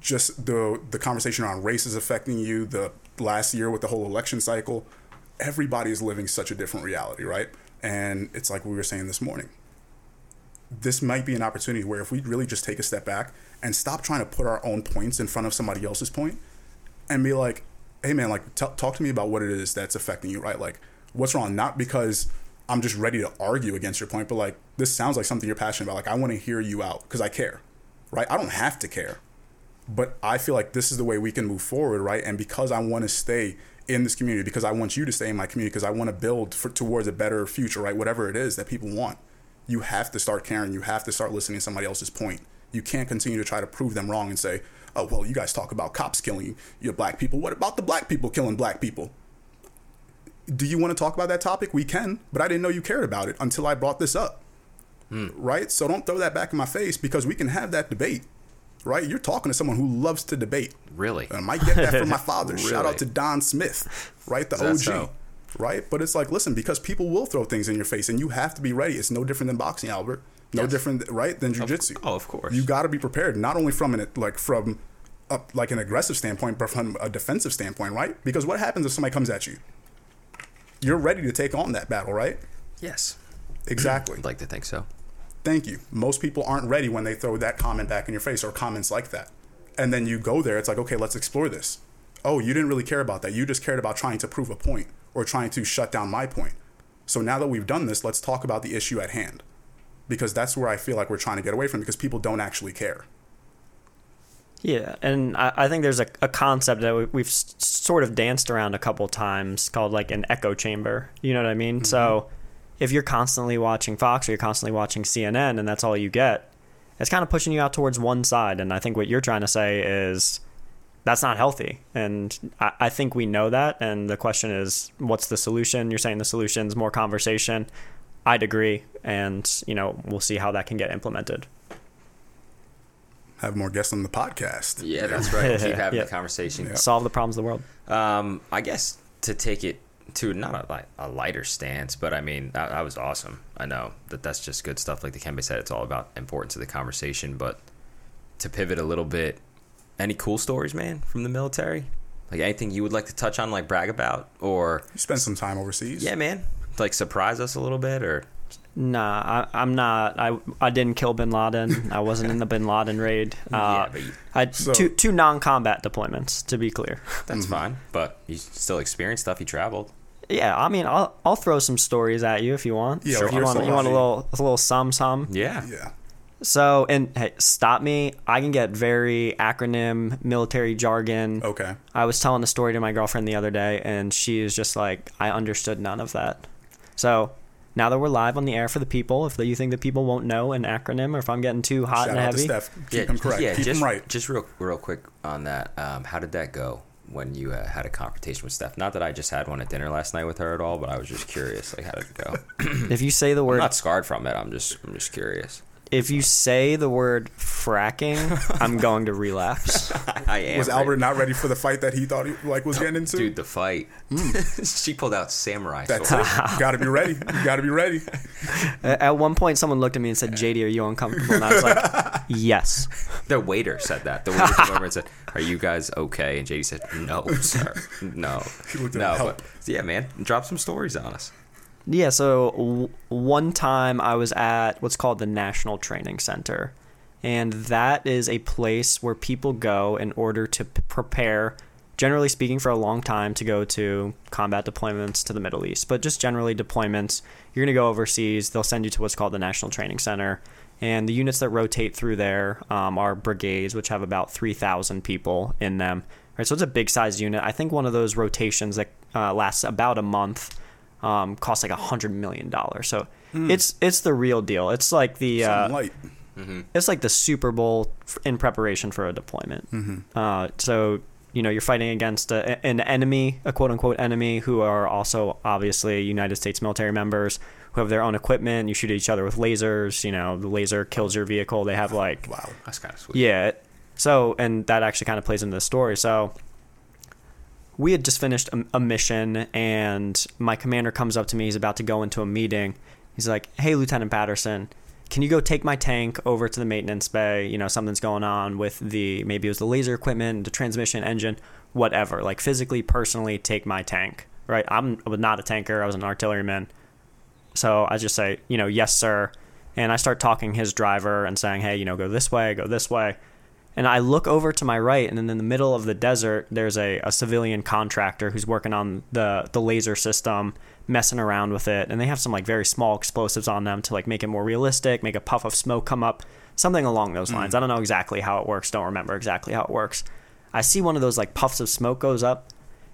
just the the conversation around race is affecting you. The last year with the whole election cycle, everybody is living such a different reality, right? And it's like we were saying this morning. This might be an opportunity where if we really just take a step back and stop trying to put our own points in front of somebody else's point, and be like, hey man, like t- talk to me about what it is that's affecting you, right? Like what's wrong? Not because I'm just ready to argue against your point, but like this sounds like something you're passionate about. Like I want to hear you out because I care, right? I don't have to care, but I feel like this is the way we can move forward, right? And because I want to stay in this community, because I want you to stay in my community, because I want to build for, towards a better future, right? Whatever it is that people want, you have to start caring. You have to start listening to somebody else's point. You can't continue to try to prove them wrong and say, "Oh, well, you guys talk about cops killing your black people. What about the black people killing black people?" Do you want to talk about that topic? We can, but I didn't know you cared about it until I brought this up. Hmm. Right? So don't throw that back in my face because we can have that debate. Right? You're talking to someone who loves to debate. Really? And I might get that from my father. Shout out to Don Smith, right? The OG. so? Right? But it's like, listen, because people will throw things in your face and you have to be ready. It's no different than boxing, Albert. No Yes. different, right, than jujitsu. oh, of course. You got to be prepared, not only from an like from a, like an aggressive standpoint, but from a defensive standpoint, right? Because what happens if somebody comes at you? You're ready to take on that battle, right? Yes. Exactly. I'd like to think so. Thank you. Most people aren't ready when they throw that comment back in your face or comments like that. And then you go there, it's like, okay, let's explore this. Oh, you didn't really care about that. You just cared about trying to prove a point or trying to shut down my point. So now that we've done this, let's talk about the issue at hand. Because that's where I feel like we're trying to get away from because people don't actually care. Yeah, and I, I think there's a, a concept that we, we've s- sort of danced around a couple times called like an echo chamber. You know what I mean? Mm-hmm. So if you're constantly watching Fox or you're constantly watching CNN and that's all you get, it's kind of pushing you out towards one side. And I think what you're trying to say is that's not healthy. And I, I think we know that. And the question is, what's the solution? You're saying the solution is more conversation. I'd agree. And, you know, we'll see how that can get implemented. Have more guests on the podcast. Yeah, that's right. Keep having Yeah. the conversation. Solve the problems of the world. Um, I guess to take it to not a, like a lighter stance, but I mean that, that was awesome. I know that that's just good stuff. Like Dikembe said, it's all about importance of the conversation. But to pivot a little bit, any cool stories, man, from the military? Like anything you would like to touch on, like brag about, or You spend some time overseas. yeah, man, like surprise us a little bit, or Nah, I, I'm not. I I didn't kill Bin Laden. I wasn't in the Bin Laden raid. Uh, Yeah, you- I So- two two non-combat deployments to be clear. that's fine. But you still experienced stuff. You traveled. Yeah, I mean, I'll I'll throw some stories at you if you want. Yeah, If you want you want a little a little sum sum. Yeah. Yeah. So and hey, stop me. I can get very acronym military jargon. Okay. I was telling the story to my girlfriend the other day, and she is just like, I understood none of that. So now that we're live on the air for the people, if you think the people won't know an acronym, or if I'm getting too hot Shout and out to heavy, Steph. Keep him correct. Keep just, him right. Just real, real quick on that. Um, how did that go when you uh, had a confrontation with Steph? Not that I just had one at dinner last night with her at all, but I was just curious. Like, how did it go? if you say the I'm word not scarred from it. I'm just, I'm just curious. If you say the word fracking, I'm going to relapse. I am. Was right? Albert not ready for the fight that he thought he like was getting into? Dude, the fight. Hmm. she pulled out samurai. That's sword. it. You gotta be ready. You gotta be ready. At at one point, someone looked at me and said, "JD, are you uncomfortable?" And I was like, "Yes." The waiter said that. The waiter came over and said, "Are you guys okay?" And JD said, "No, sir, no, He looked at no." "Help." But yeah, man, drop some stories on us. Yeah. So w- one time I was at what's called the National Training Center, and that is a place where people go in order to p- prepare. Generally speaking, for a long time to go to combat deployments to the Middle East, but just generally deployments. You're going to go overseas. They'll send you to what's called the National Training Center, and the units that rotate through there um, are brigades, which have about 3,000 people in them. Right, so it's a big sized unit. I think one of those rotations that uh, lasts about a month um, costs like a hundred million dollars. So it's it's the real deal. It's like the uh, Something light. it's like the Super Bowl in preparation for a deployment. Uh, so you know you're fighting against a, an enemy, a quote unquote enemy, who are also obviously United States military members who have their own equipment. You shoot at each other with lasers. You know the laser kills your vehicle. They have like Wow. That's kind of sweet. yeah. So, and that actually kind of plays into the story. So, we had just finished a, a mission, and my commander comes up to me. He's about to go into a meeting. He's like, "Hey, Lieutenant Patterson, can you go take my tank over to the maintenance bay? You know, something's going on with the maybe it was the laser equipment, the transmission, engine, whatever. Like physically, personally, take my tank. Right? I'm not a tanker. I was an artilleryman. So I just say, you know, yes, sir. And I start talking his driver and saying, hey, you know, go this way, go this way. And I look over to my right, and then in the middle of the desert, there's a, a civilian contractor who's working on the, the laser system, messing around with it. And they have some like very small explosives on them to like make it more realistic, make a puff of smoke come up, something along those lines. I don't know exactly how it works, don't remember exactly how it works. I see one of those like puffs of smoke goes up,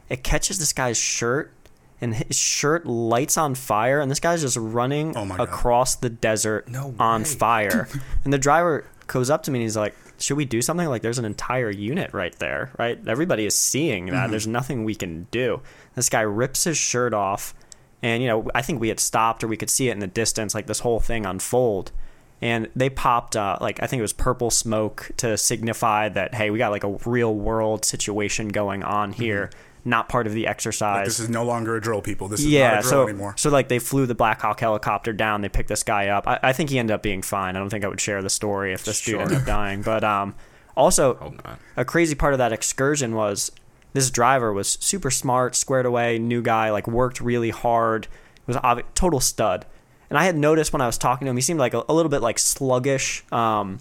it catches this guy's shirt, and his shirt lights on fire, and this guy's just running Oh across the desert No on fire. and the driver goes up to me and he's like, Should we do something? Like, there's an entire unit right there, right? Everybody is seeing that. There's nothing we can do. This guy rips his shirt off, and, you know, I think we had stopped or we could see it in the distance, like this whole thing unfold. And they popped, uh, like, I think it was purple smoke to signify that, hey, we got like a real world situation going on here, not part of the exercise This is no longer a drill, people. This is yeah, not a drill so anymore. so like they flew the Black Hawk helicopter down. They picked this guy up. I, I think he ended up being fine. I don't think I would share the story if this dude Sure. ended up dying. But um, also a crazy part of that excursion was this driver was super smart, squared away, new guy, like worked really hard, was obvi- total stud. And I had noticed when I was talking to him, he seemed like a, a little bit like sluggish. Um,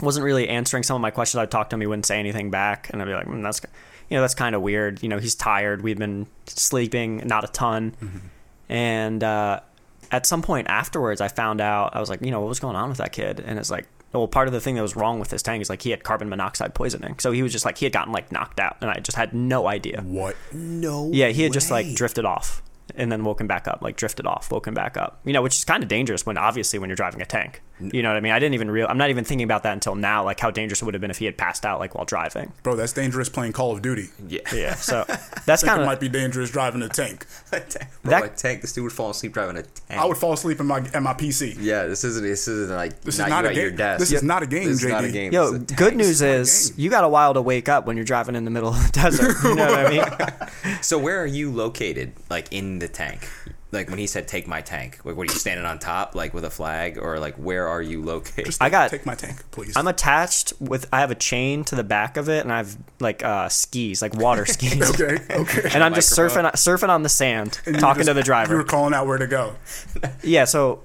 wasn't really answering some of my questions. I'd talk to him, he wouldn't say anything back, and I'd be like, mm, "That's." Good. You know, that's kind of weird. You know, he's tired. We've been sleeping, not a ton. And uh, at some point afterwards, I found out, I was like, you know, what was going on with that kid? And it's like, well, part of the thing that was wrong with his tank is like he had carbon monoxide poisoning. So he was just like, he had gotten like knocked out. And I just had no idea. What? No. Yeah, he had just like drifted off and then woken back up, like drifted off, woken back up. You know, which is kind of dangerous when obviously when you're driving a tank. You know what I mean? I didn't even real. I'm not even thinking about that until now, like how dangerous it would have been if he had passed out like while driving. Bro, that's dangerous playing Call of Duty. Yeah. Yeah, so that's kind of might be dangerous driving a tank. Bro, That- a tank. This dude would fall asleep driving a tank. I would fall asleep in my in my PC. Yeah, this isn't. This isn't like. This is not not you a at game. desk. This is not a game, This is not a game. Yo, a good news not is you got a while to wake up when you're driving in the middle of the desert. You know what I mean? So where are you located? Like in the tank? Like when he said, "Take my tank." Like, what are you standing on top, like with a flag, or like where are you located? Just I got- take my tank, please. I'm attached with. I have a chain to the back of it, and I've like uh, skis, like water skis. okay, okay. And I'm just surfing surfing on the sand, And talking just- to the driver. You were calling out where to go. Yeah, so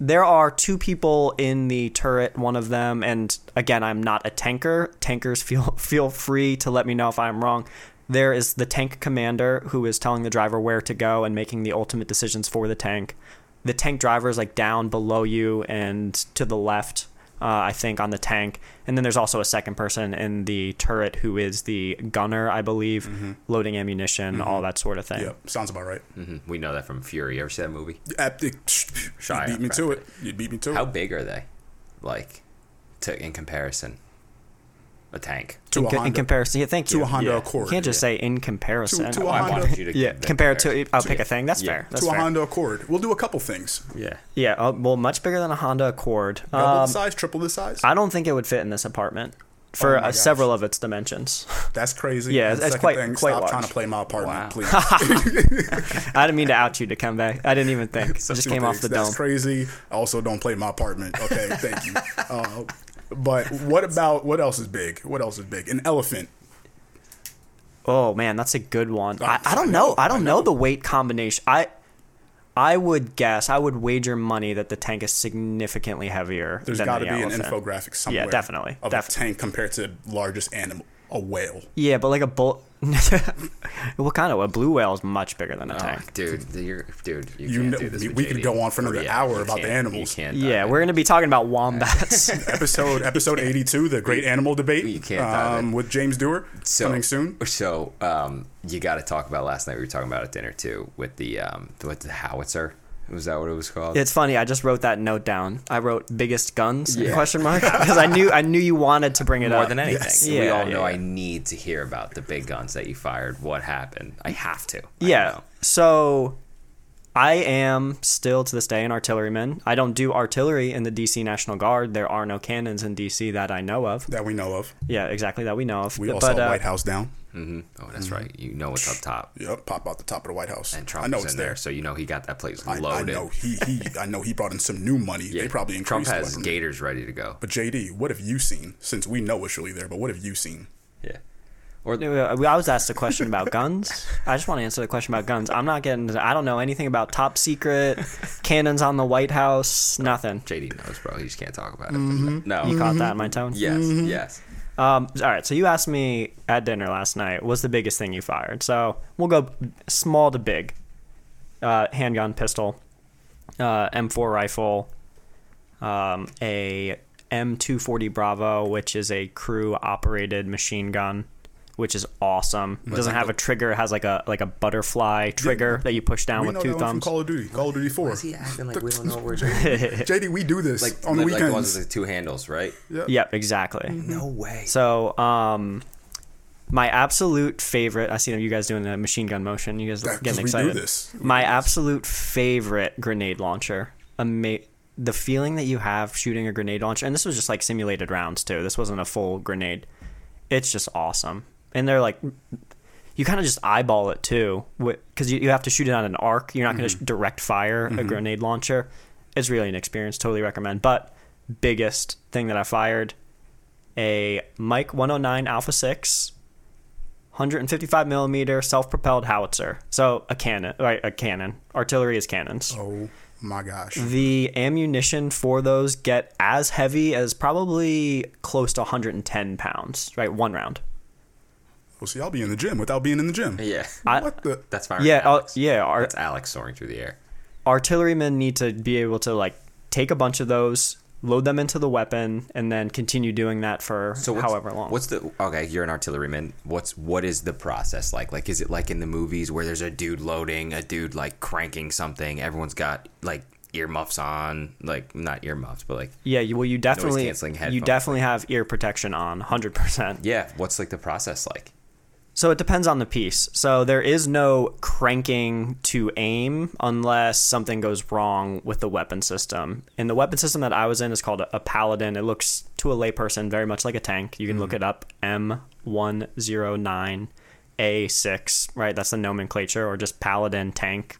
there are two people in the turret, one of them, and again, I'm not a tanker. Tankers feel feel free to let me know if I'm wrong. There is the tank commander who is telling the driver where to go and making the ultimate decisions for the tank. The tank driver is like down below you and to the left, uh, I think, on the tank. And then there's also a second person in the turret who is the gunner, I believe, loading ammunition, all that sort of thing. Yep, sounds about right. Mhm. We know that from Fury. You ever see that movie? Epic. Shy You beat me to right. it. You beat me to How it. How big are they? Like, to in comparison, a tank. To in, a co- in comparison, yeah, thank you. To a Honda Yeah. Accord. You can't just say in comparison. To- to a Oh, I Honda- wanted you to yeah, give compare to. I'll pick a thing. That's Yeah. fair. That's to a. Honda Accord. We'll do a couple things. Yeah. Yeah, uh, well, much bigger than a Honda Accord. Double Um, the size, triple the size. I don't think it would fit in this apartment for Oh uh, several of its dimensions. That's crazy. Yeah, And it's quite- thing, quite Stop large. trying to play my apartment, Wow. please. I didn't mean to out you, to come back. I didn't even think. It just Two came off things. the That's dome. crazy. Also, don't play my apartment. Okay, thank you. Uh, but what about what else is big? What else is big? An elephant. Oh man, that's a good one. I, I don't know. I don't know. the weight combination. I I would guess. I would wager money that the tank is significantly heavier. There's got to the be an infographic somewhere. Yeah, definitely, Of definitely. a tank compared to largest animal, a whale. Yeah, but like a bull. what kind of a blue whale is much bigger than a Oh, tank. dude, you're, dude, you, You can't know- do this. we- with we could go on for another Yeah, hour about the animals. Can't Yeah, we're in. gonna be talking about wombats. episode episode 82, the great animal debate You can't um, with James Dewar so, coming soon. So, um, you got to talk about last night. We were talking about at dinner too with the um, with the howitzer. Was that what it was called? it's funny. I just wrote that note down. I wrote biggest guns Yeah. question mark because I knew I knew you wanted to bring it up. More up. than anything, Yes. we Yeah, all know yeah. I need to hear about the big guns that you fired. What happened? I have to. I Yeah. know. So I am still to this day an artilleryman. I don't do artillery in the DC National Guard. There are no cannons in DC that I know of. that we know of. Yeah, exactly that we know of. We all but saw uh, White House down. hmm Oh, that's Mm-hmm. right. You know what's up top. Yep, pop out the top of the White House. And Trump I know is it's in there. there, so you know he got that place loaded. I know he he I know he brought in some new money. Yeah, They probably increased. Trump increased has gators ready to go. But JD, what have you seen? Since we know it's really there, but what have you seen? Yeah. Or I was asked a question about guns. I just want to answer the question about guns. I'm not getting. I don't know anything about top secret cannons on the White House. Nothing. JD knows, bro. He just can't talk about it. Mm-hmm. No. You caught that in my tone. Yes. Yes. Um, all right. So you asked me at dinner last night. What's the biggest thing you fired? So we'll go small to big. Uh, handgun, pistol, uh, M4 rifle, um, a M240 Bravo, which is a crew operated machine gun, which is awesome. It doesn't have a trigger. It has like a like a butterfly trigger that you push down we with know two that one from thumbs. Call of Duty. Call of Duty 4. Is he acting like we don't know what we're doing? JD, we do this Like, on the like the ones with two handles, right? Yep, exactly. No way. So, um, my absolute favorite. I see you guys doing the machine gun motion. You guys are That- getting 'cause we do excited. this. We My do this. absolute favorite grenade launcher. Ama- the feeling that you have shooting a grenade launcher, and this was just like simulated rounds too. This wasn't a full grenade. It's just awesome, and they're like. You kind of just eyeball it too, because you, you have to shoot it on an arc. You're not going to mm-hmm. direct fire a mm-hmm. grenade launcher. It's really an experience. Totally recommend. But biggest thing that I fired a Mike 109 Alpha 6 155 millimeter self-propelled howitzer. So a cannon, right? A cannon. Artillery is cannons. Oh my gosh. The ammunition for those get as heavy as probably close to 110 pounds, right? One round. Well, see, I'll be in the gym without being in the gym. Yeah, I- the? that's fine. yeah, uh, yeah. Our, that's Alex soaring through the air. artillerymen need to be able to like take a bunch of those, load them into the weapon, and then continue doing that for So however long. What's the okay? You're an artilleryman. What's what is the process like? Like, is it like in the movies where there's a dude loading, a dude like cranking something? Everyone's got like earmuffs on, like not earmuffs, but like yeah, you, well, you definitely you definitely have ear protection on, hundred percent. yeah. What's like the process like? So it depends on the piece. So there is no cranking to aim unless something goes wrong with the weapon system. And the weapon system that I was in is called a, a Paladin. It looks to a layperson very much like a tank. You can look it up M109A6, right? That's the nomenclature, or just Paladin tank.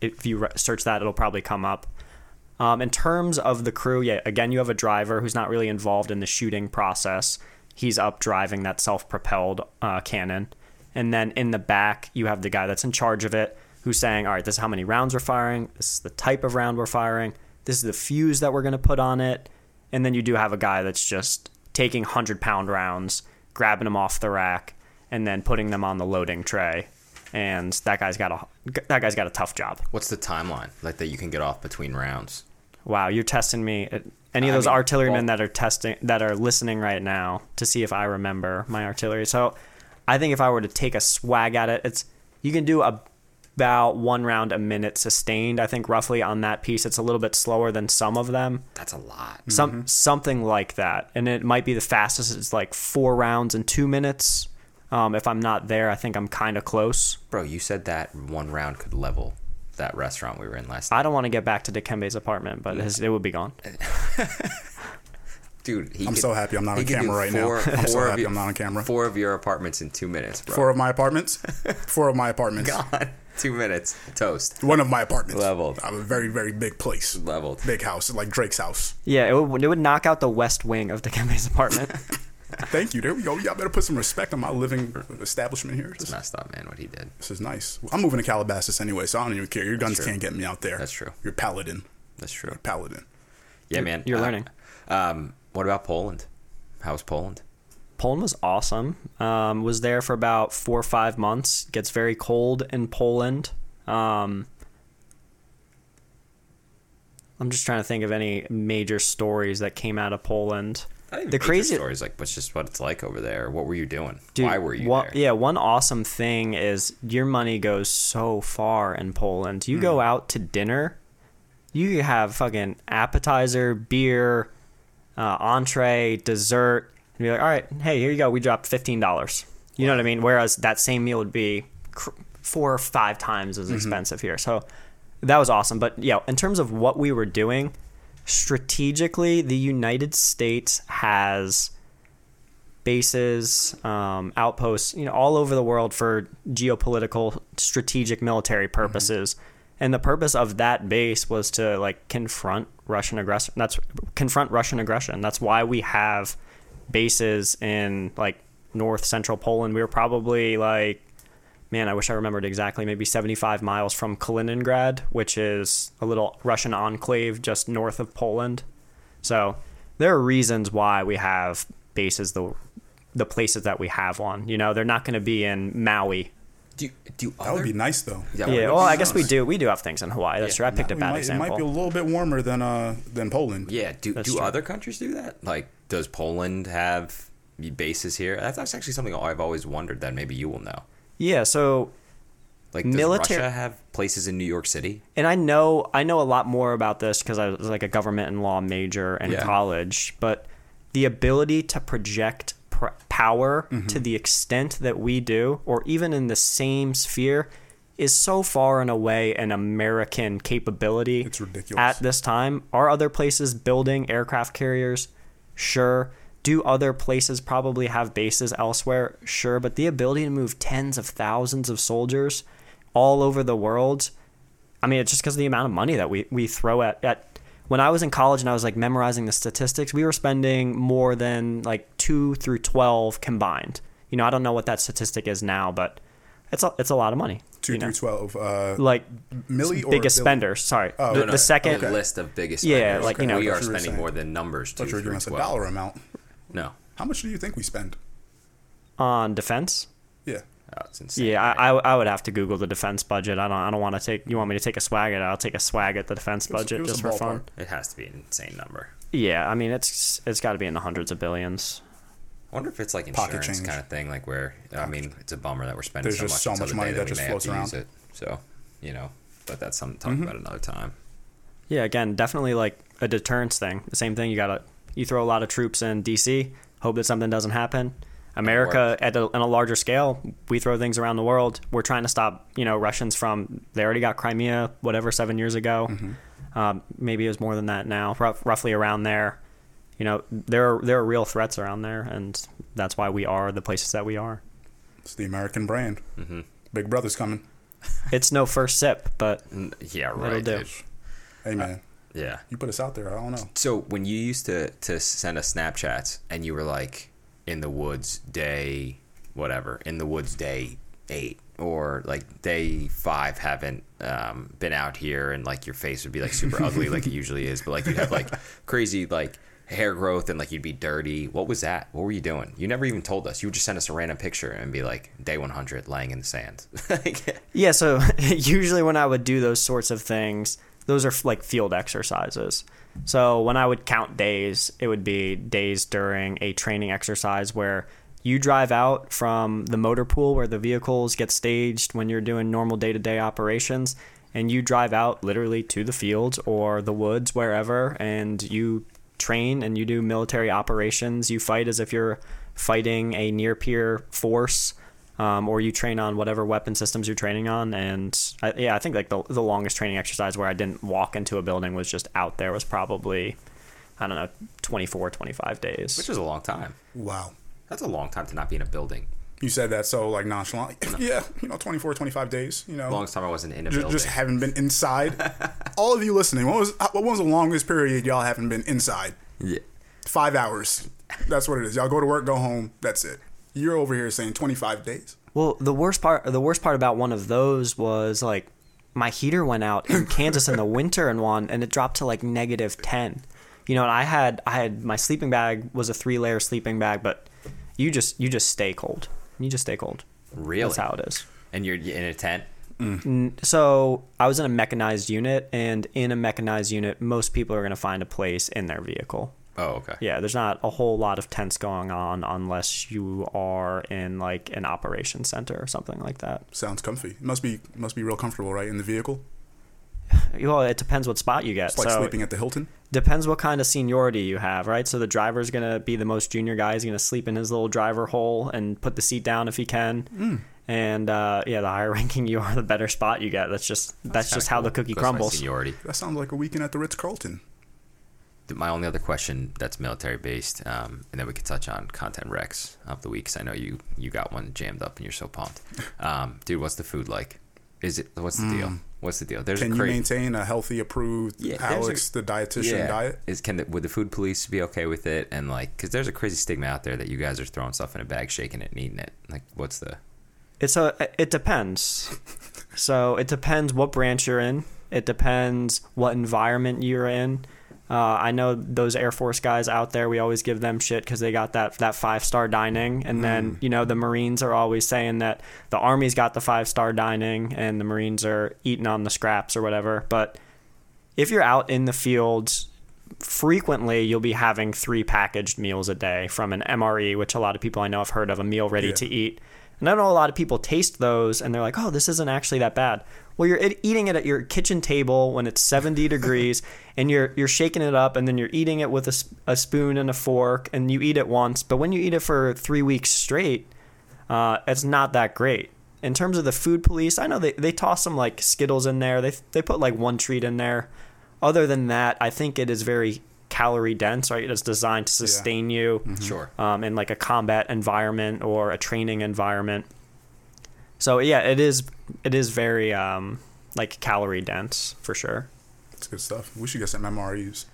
If you search that, it'll probably come up. Um, in terms of the crew, yeah, again, you have a driver who's not really involved in the shooting process. He's up driving that self propelled uh, cannon. And then in the back, you have the guy that's in charge of it who's saying, all right, this is how many rounds we're firing. This is the type of round we're firing. This is the fuse that we're going to put on it. And then you do have a guy that's just taking 100 pound rounds, grabbing them off the rack, and then putting them on the loading tray. And that guy's got a that guy's got a tough job. What's the timeline like that you can get off between rounds? Wow, you're testing me. Any of I those mean, artillerymen well- that are testing that are listening right now to see if I remember my artillery. So, I think if I were to take a swag at it, it's you can do a, about one round a minute sustained. I think roughly on that piece, it's a little bit slower than some of them. That's a lot. Some something like that, and it might be the fastest. It's like four rounds in two minutes. Um, if I'm not there, I think I'm kind of close. Bro, you said that one round could level that restaurant we were in last night. I don't want to get back to Dikembe's apartment, but his, it would be gone. Dude, he I'm could- so happy I'm not on camera right now. four- I'm so of happy your- I'm not on camera. Four of your apartments in two minutes, bro. Four of my apartments. Four of my apartments. Gone. Two minutes. Toast. One of my apartments. Leveled. I have a very, very big place. Leveled. Big house, like Drake's house. Yeah, it would, it would knock out the west wing of Dikembe's apartment. Thank you. There we go. Y'all better put some respect on my living establishment here. This, Messed up, man, what he did. this is nice. I'm moving to Calabasas anyway, so I don't even care. Your guns true. can't get me out there. That's true. You're paladin. That's true. Paladin. Yeah, man. you're Uh, learning. Um, what about Poland? How was Poland? Poland was awesome. Um, was there for about four or five months. Gets very cold in Poland. Um, I'm just trying to think of any major stories that came out of Poland. The crazy stories, like, what's just what it's like over there? What were you doing? Dude, Why were you one- there? Yeah, one awesome thing is your money goes so far in Poland. You Hmm. go out to dinner, you have fucking appetizer, beer, uh, entree, dessert, and you're like, all right, hey, here you go. We dropped fifteen dollars. You know what I mean? Whereas that same meal would be cr- four or five times Mm-hmm. as expensive here. So that was awesome. But yeah, in terms of what we were doing, strategically, the United States has bases, um, outposts, you know, all over the world for geopolitical, strategic, military purposes. And the purpose of that base was to like confront Russian aggression. That's confront Russian aggression. That's why we have bases in like north central Poland. We were probably like, man, I wish I remembered exactly, maybe 75 miles from Kaliningrad, which is a little Russian enclave just north of Poland. So there are reasons why we have bases the the places that we have one. You know, they're not going to be in Maui. Do you, do That would be nice, though. Yeah, Yeah, well, I guess we do. We do have things in Hawaii. That's true. I picked a bad might- example. It might be a little bit warmer than uh than Poland. Yeah. Do That's do true. other countries do that? Like, does Poland have bases here? That's, that's actually something I've always wondered. That maybe you will know. Yeah. So, Like, does Military- Russia have places in New York City? and I know I know a lot more about this because I was like a government and law major in Yeah. college. But the ability to project pr- power Mm-hmm. to the extent that we do, or even in the same sphere, is so far and away an American capability. It's ridiculous. At this time, are other places building aircraft carriers? Sure. Do other places probably have bases elsewhere? Sure. But the ability to move tens of thousands of soldiers all over the world, I mean, it's just because of the amount of money that we, we throw at, at. When I was in college and I was like memorizing the statistics, we were spending more than like two through 12 combined. You know, I don't know what that statistic is now, but it's a, it's a lot of money. Two you know? through twelve. Uh, Like milli or biggest billi? spenders. Sorry. Oh, the, no, no. the second. Okay. list of biggest. Spenders. Yeah, spenders. like, you know- we are thought you were spending saying- more than numbers. Two through giving us a dollar amount. No, How much do you think we spend? on defense. Oh, it's insane. Yeah. I, I, I would have to Google the defense budget. I don't I don't want to take. You want me to take a swag at it? I'll take a swag at the defense was- budget just for fun. it has to be an insane number. Yeah, I mean it's it's got to be in the hundreds of billions. I wonder if it's like insurance kind of thing, like where I mean, it's a bummer that we're spending There's so just much so much money day that just may floats around. it. So, you know, but that's something to Mm-hmm. talk about another time. Yeah, again, definitely like a deterrence thing. The same thing. You gotta you throw a lot of troops in D.C. Hope that something doesn't happen. America at a, on a larger scale, we throw things around the world. We're trying to stop you know Russians from. They already got Crimea, whatever, seven years ago. Um, maybe it was more than that now, rough, roughly around there. You know, there are, there are real threats around there, and that's why we are the places that we are. It's the American brand. Mm-hmm. Big Brother's coming. It's no first sip, but N- Yeah, It'll right. do. dude. Hey man, Yeah. you put us out there. I don't know. So when you used to to send us Snapchats and you were like in the woods day whatever in the woods day eight or like day five haven't um, been out here and like your face would be like super ugly like it usually is but like you'd have like crazy like hair growth and like you'd be dirty what was that what were you doing you never even told us you would just send us a random picture and be like day 100 laying in the sand Yeah, so usually when I would do those sorts of things, those are like field exercises. So when I would count days, it would be days during a training exercise where you drive out from the motor pool where the vehicles get staged when you're doing normal day to day operations, and you drive out literally to the fields or the woods, wherever, and you train and you do military operations. You fight as if you're fighting a near peer force um, or you train on whatever weapon systems you're training on. And I, yeah, I think like the, the longest training exercise where I didn't walk into a building was just out there was probably, I don't know, 24, 25 days. which is a long time Wow. that's a long time to not be in a building You said that so like nonchalant. Yeah, you know, 24, 25 days. You know, longest time i wasn't in a just, building just haven't been inside. All of you listening, what was what was the longest period y'all haven't been inside? yeah Five hours. That's what it is. Y'all go to work, go home. That's it. You're over here saying 25 days. Well, the worst part, the worst part about one of those was like my heater went out in Kansas in the winter in one, and it dropped to like negative ten. You know, and I had I had my sleeping bag was a three layer sleeping bag, but you just you just stay cold. You just stay cold. really That's how it is. and you're in a tent mm. So I was in a mechanized unit, and in a mechanized unit, most people are going to find a place in their vehicle. Oh, okay. Yeah, there's not a whole lot of tents going on unless you are in like an operations center or something like that. Sounds comfy. Must be must be real comfortable, right, in the vehicle. Well, it depends what spot you get. It's like so sleeping at the Hilton. depends what kind of seniority you have, right? So the driver's gonna be the most junior guy. He's gonna sleep in his little driver hole and put the seat down if he can. Mm. And uh, yeah, the higher ranking you are, the better spot you get. That's just that's, just how the cookie Goes crumbles. Seniority. That sounds like a weekend at the Ritz Carlton. My only other question that's military based, um, and then we could touch on content recs of the week. 'cause I know you you got one jammed up and you're so pumped, um, dude. What's the food like? Is it what's the deal? What's the deal? There's Mm. Can a you maintain a healthy, approved Yeah, Alex, a- the dietitian diet? Is can the, would the food police be okay with it? And like, because there's a crazy stigma out there that you guys are throwing stuff in a bag, shaking it, and eating it. Like, what's the? It's a it depends. so it depends what branch you're in. It depends what environment you're in. Uh, I know those Air Force guys out there. We always give them shit because they got that that five star dining, and then you know the Marines are always saying that the Army's got the five star dining, and the Marines are eating on the scraps or whatever. But if you're out in the fields, frequently you'll be having three packaged meals a day from an MRE, which a lot of people I know have heard of, a meal ready Yeah. to eat. And I know a lot of people taste those and they're like, oh, this isn't actually that bad. Well, you're eating it at your kitchen table when it's 70 degrees and you're you're shaking it up and then you're eating it with a, a spoon and a fork and you eat it once. But when you eat it for three weeks straight, uh, it's not that great. In terms of the food police, I know they, they toss some like Skittles in there. They, they put like one treat in there. Other than that, I think it is very calorie dense, right? It's designed to sustain you Sure. um, in like a combat environment or a training environment. So yeah, it is it is very um, like calorie dense for sure. It's good stuff. We should get some MREs.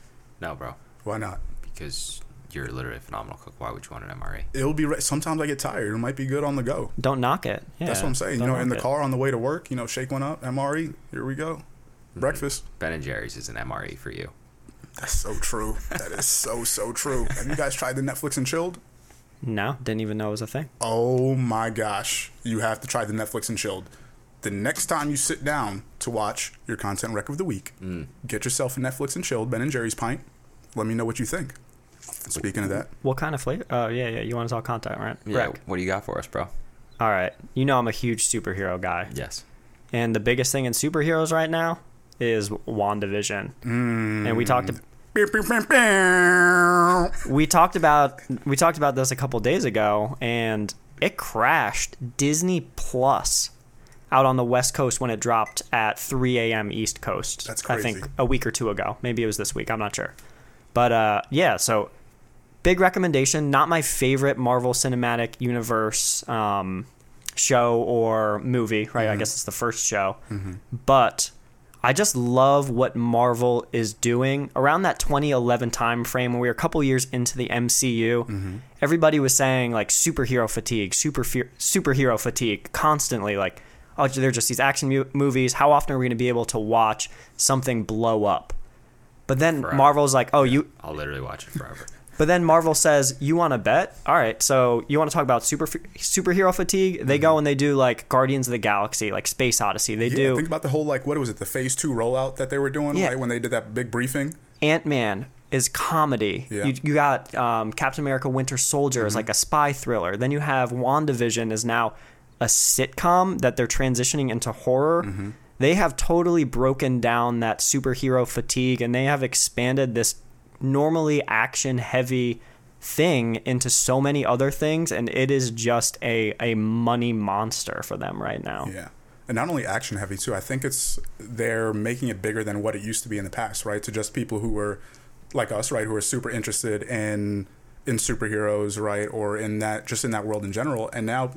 No, bro. Why not? Because you're literally a phenomenal cook. Why would you want an MRE? It'll be. Re- Sometimes I get tired. It might be good on the go. Don't knock it. Yeah, That's what I'm saying. You don't know, in the it. car on the way to work, you know, shake one up, MRE. Here we go. Mm-hmm. Breakfast. Ben and Jerry's is an MRE for you. That's so true. That is so so true. Have you guys tried the Netflix and chilled? No, didn't even know it was a thing. Oh my gosh. You have to try the Netflix and chilled. The next time you sit down to watch your content rec of the week, Mm. get yourself a Netflix and chilled Ben and Jerry's pint. Let me know what you think. Speaking of that, What kind of flavor? Oh yeah, yeah. You want to talk content, right? Yeah. Rec. What do you got for us, bro? All right. You know I'm a huge superhero guy, Yes. and the biggest thing in superheroes right now is WandaVision. Mm. And we talked. We talked about we talked about this a couple days ago and it crashed disney plus out on the west coast when it dropped at 3 a.m east coast That's i think a week or two ago. Maybe it was this week. I'm not sure. But uh, yeah so big recommendation. Not my favorite marvel cinematic universe um, show or movie right? I guess it's the first show. But I just love what Marvel is doing around that 2011 time frame when we were a couple years into the MCU. Mm-hmm. Everybody was saying like superhero fatigue, super superhero fatigue constantly. Like, oh, they're just these action mu- movies. How often are we going to be able to watch something blow up? But then Forever. Marvel's like, oh, you I'll literally watch it forever. But then Marvel says, "You want to bet? All right. So you want to talk about super superhero fatigue? They go mm-hmm. and they do like Guardians of the Galaxy, like Space Odyssey. They Yeah, do think about the whole like what was it, the phase two rollout that they were doing, Yeah. right? When they did that big briefing. Ant Man is comedy. Yeah. You, you got um, Captain America: Winter Soldier is mm-hmm. like a spy thriller. Then you have WandaVision is now a sitcom that they're transitioning into horror. Mm-hmm. They have totally broken down that superhero fatigue, and they have expanded this normally action heavy thing into so many other things, and it is just a a money monster for them right now. Yeah. And not only action heavy too, I think it's they're making it bigger than what it used to be in the past, right? To just people who were like us, right, who are super interested in in superheroes, right, or in that just in that world in general. And now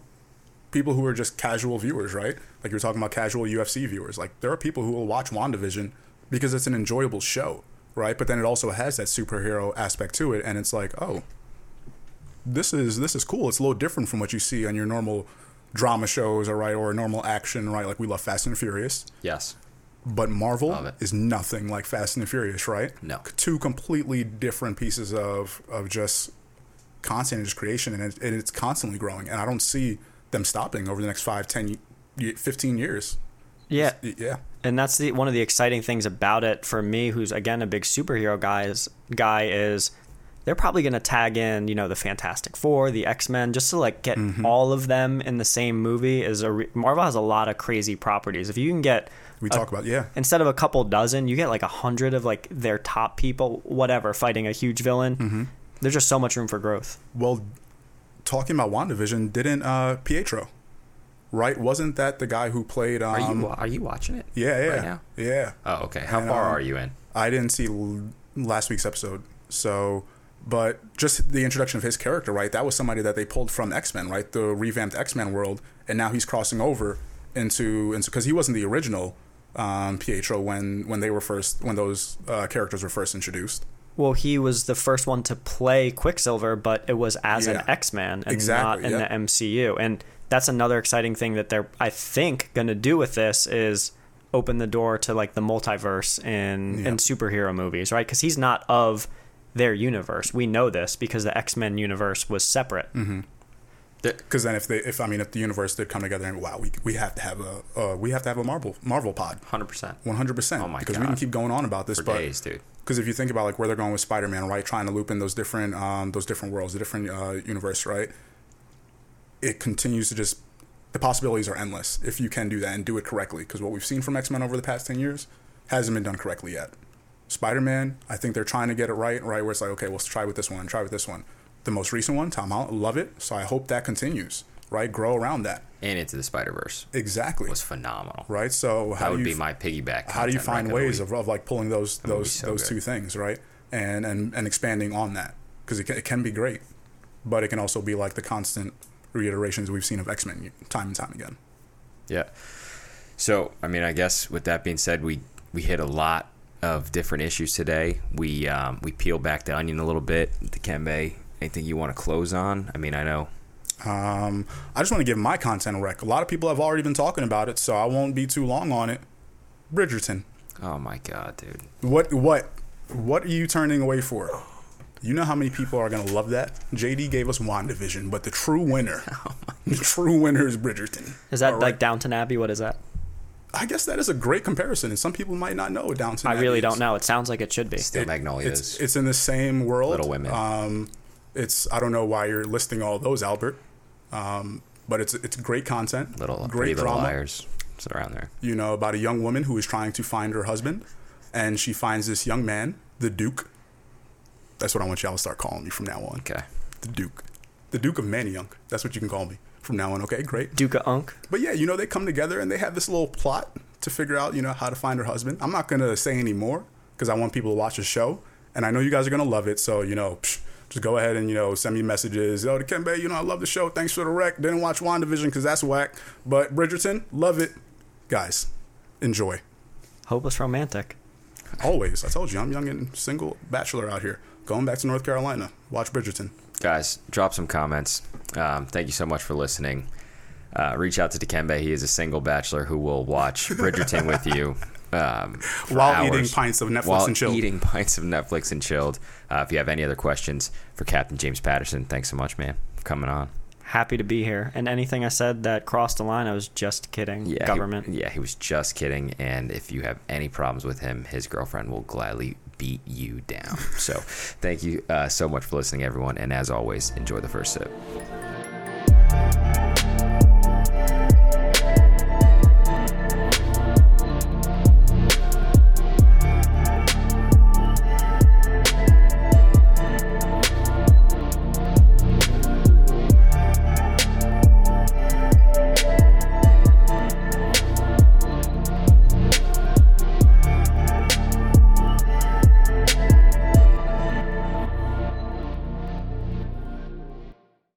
people who are just casual viewers, right? Like you're talking about casual UFC viewers. Like there are people who will watch WandaVision because it's an enjoyable show, right? But then it also has that superhero aspect to it and it's like, oh, this is this is cool. It's a little different from what you see on your normal drama shows, all right, or normal action, right? Like we love Fast and Furious, Yes. but Marvel is nothing like Fast and the Furious, right? No. two completely different pieces of of just content and just creation, and, it, and it's constantly growing. And I don't see them stopping over the next five, ten, ye- fifteen years. Yeah, Y- Yeah, and that's the one of the exciting things about it for me who's again a big superhero guys guy is they're probably going to tag in you know the fantastic four the x-men just to like get Mm-hmm. all of them in the same movie is a re- marvel has a lot of crazy properties if you can get we talk about yeah. instead of a couple dozen you get like a hundred of like their top people whatever fighting a huge villain Mm-hmm. there's just so much room for growth Well, talking about WandaVision, didn't uh, Pietro, right? Wasn't that the guy who played? Um, Are you are you watching it? Yeah, yeah, Right now? yeah. Oh, okay. How And, far um, are you in? I didn't see l- last week's episode, so but just the introduction of his character, right? That was somebody that they pulled from X Men, right? The revamped X Men world, and now he's crossing over into into because he wasn't the original um, Pietro when when they were first when those uh, characters were first introduced. Well he was the first one to play quicksilver but it was as an x-man and Exactly, not in yeah. the mcu and that's another exciting thing that they're i think going to do with this is open the door to like the multiverse in Yeah. in superhero movies right because he's not of their universe we know this because the x-men universe was separate Mm-hmm. Because then if they if I mean if the universe did come together and wow we we have to have a uh, we have to have a Marvel Marvel pod Hundred percent. one hundred percent Oh my because we can keep going on about this For but days, dude. Because if you think about like where they're going with Spider-Man, right, trying to loop in those different um, those different worlds, the different uh, universe, right, it continues to just the possibilities are endless if you can do that and do it correctly. Because what we've seen from X Men over the past ten years hasn't been done correctly yet. Spider-Man, I think they're trying to get it right, right, where it's like, okay, let's try with this one, try with this one. The most recent one, Tom Holland, love it. So I hope that continues, right? Grow around that. And Into the Spider Verse Exactly. It was phenomenal. Right. So how That would you be my piggyback. how do you find ways of, of like pulling those movie's those so those good. two things right and and and expanding on that because it, can- it can be great but it can also be like the constant reiterations we've seen of x-men time and time again Yeah. So, I mean, I guess with that being said, we we hit a lot of different issues today. We um, we peeled back the onion a little bit. Dikembe, anything you want to close on? I mean, I know. Um, i just want to give my content a rec a lot of people have already been talking about it so i won't be too long on it bridgerton Oh my god, dude. what what what are you turning away for You know how many people are gonna love that? JD gave us WandaVision, but the true winner, the true winner is Bridgerton. Is that All like right? Downton Abbey? What is that? I guess that is a great comparison, and some people might not know what Downton. I Abbey really is. don't know. It sounds like it should be. Steel Magnolias. It's it's in the same world. Little Women. Um, it's I don't know why you're listing all those, Albert. Um, but it's it's great content. little great pretty little drama. liars. It's around there. You know about a young woman who is trying to find her husband, and she finds this young man, the Duke. That's what I want y'all to start calling me from now on. Okay. The Duke, the Duke of Manayunk. That's what you can call me from now on. Okay, great. Duke of Unk. But yeah, you know, they come together and they have this little plot to figure out, you know, how to find her husband. I'm not going to say any more because I want people to watch the show. And I know you guys are going to love it. So, you know, psh, just go ahead and, you know, send me messages. Oh, Dikembe, you know, I love the show. Thanks for the rec. Didn't watch WandaVision because that's whack. But Bridgerton, love it. Guys, enjoy. Hopeless romantic. Always. I told you, I'm young and single bachelor out here. Going back to North Carolina. Watch Bridgerton. Guys, drop some comments. Um, thank you so much for listening. Uh, reach out to Dikembe. He is a single bachelor who will watch Bridgerton with you. Um, for While eating pints of Netflix While and chilled. eating pints of Netflix and chilled. Uh, if you have any other questions for Captain James Patterson, thanks so much, man, for coming on. Happy to be here. And anything I said that crossed the line, I was just kidding. Yeah, he- Government. yeah, he was just kidding. And if you have any problems with him, his girlfriend will gladly beat you down. so, thank you uh, so much for listening, everyone. And as always, enjoy the first sip.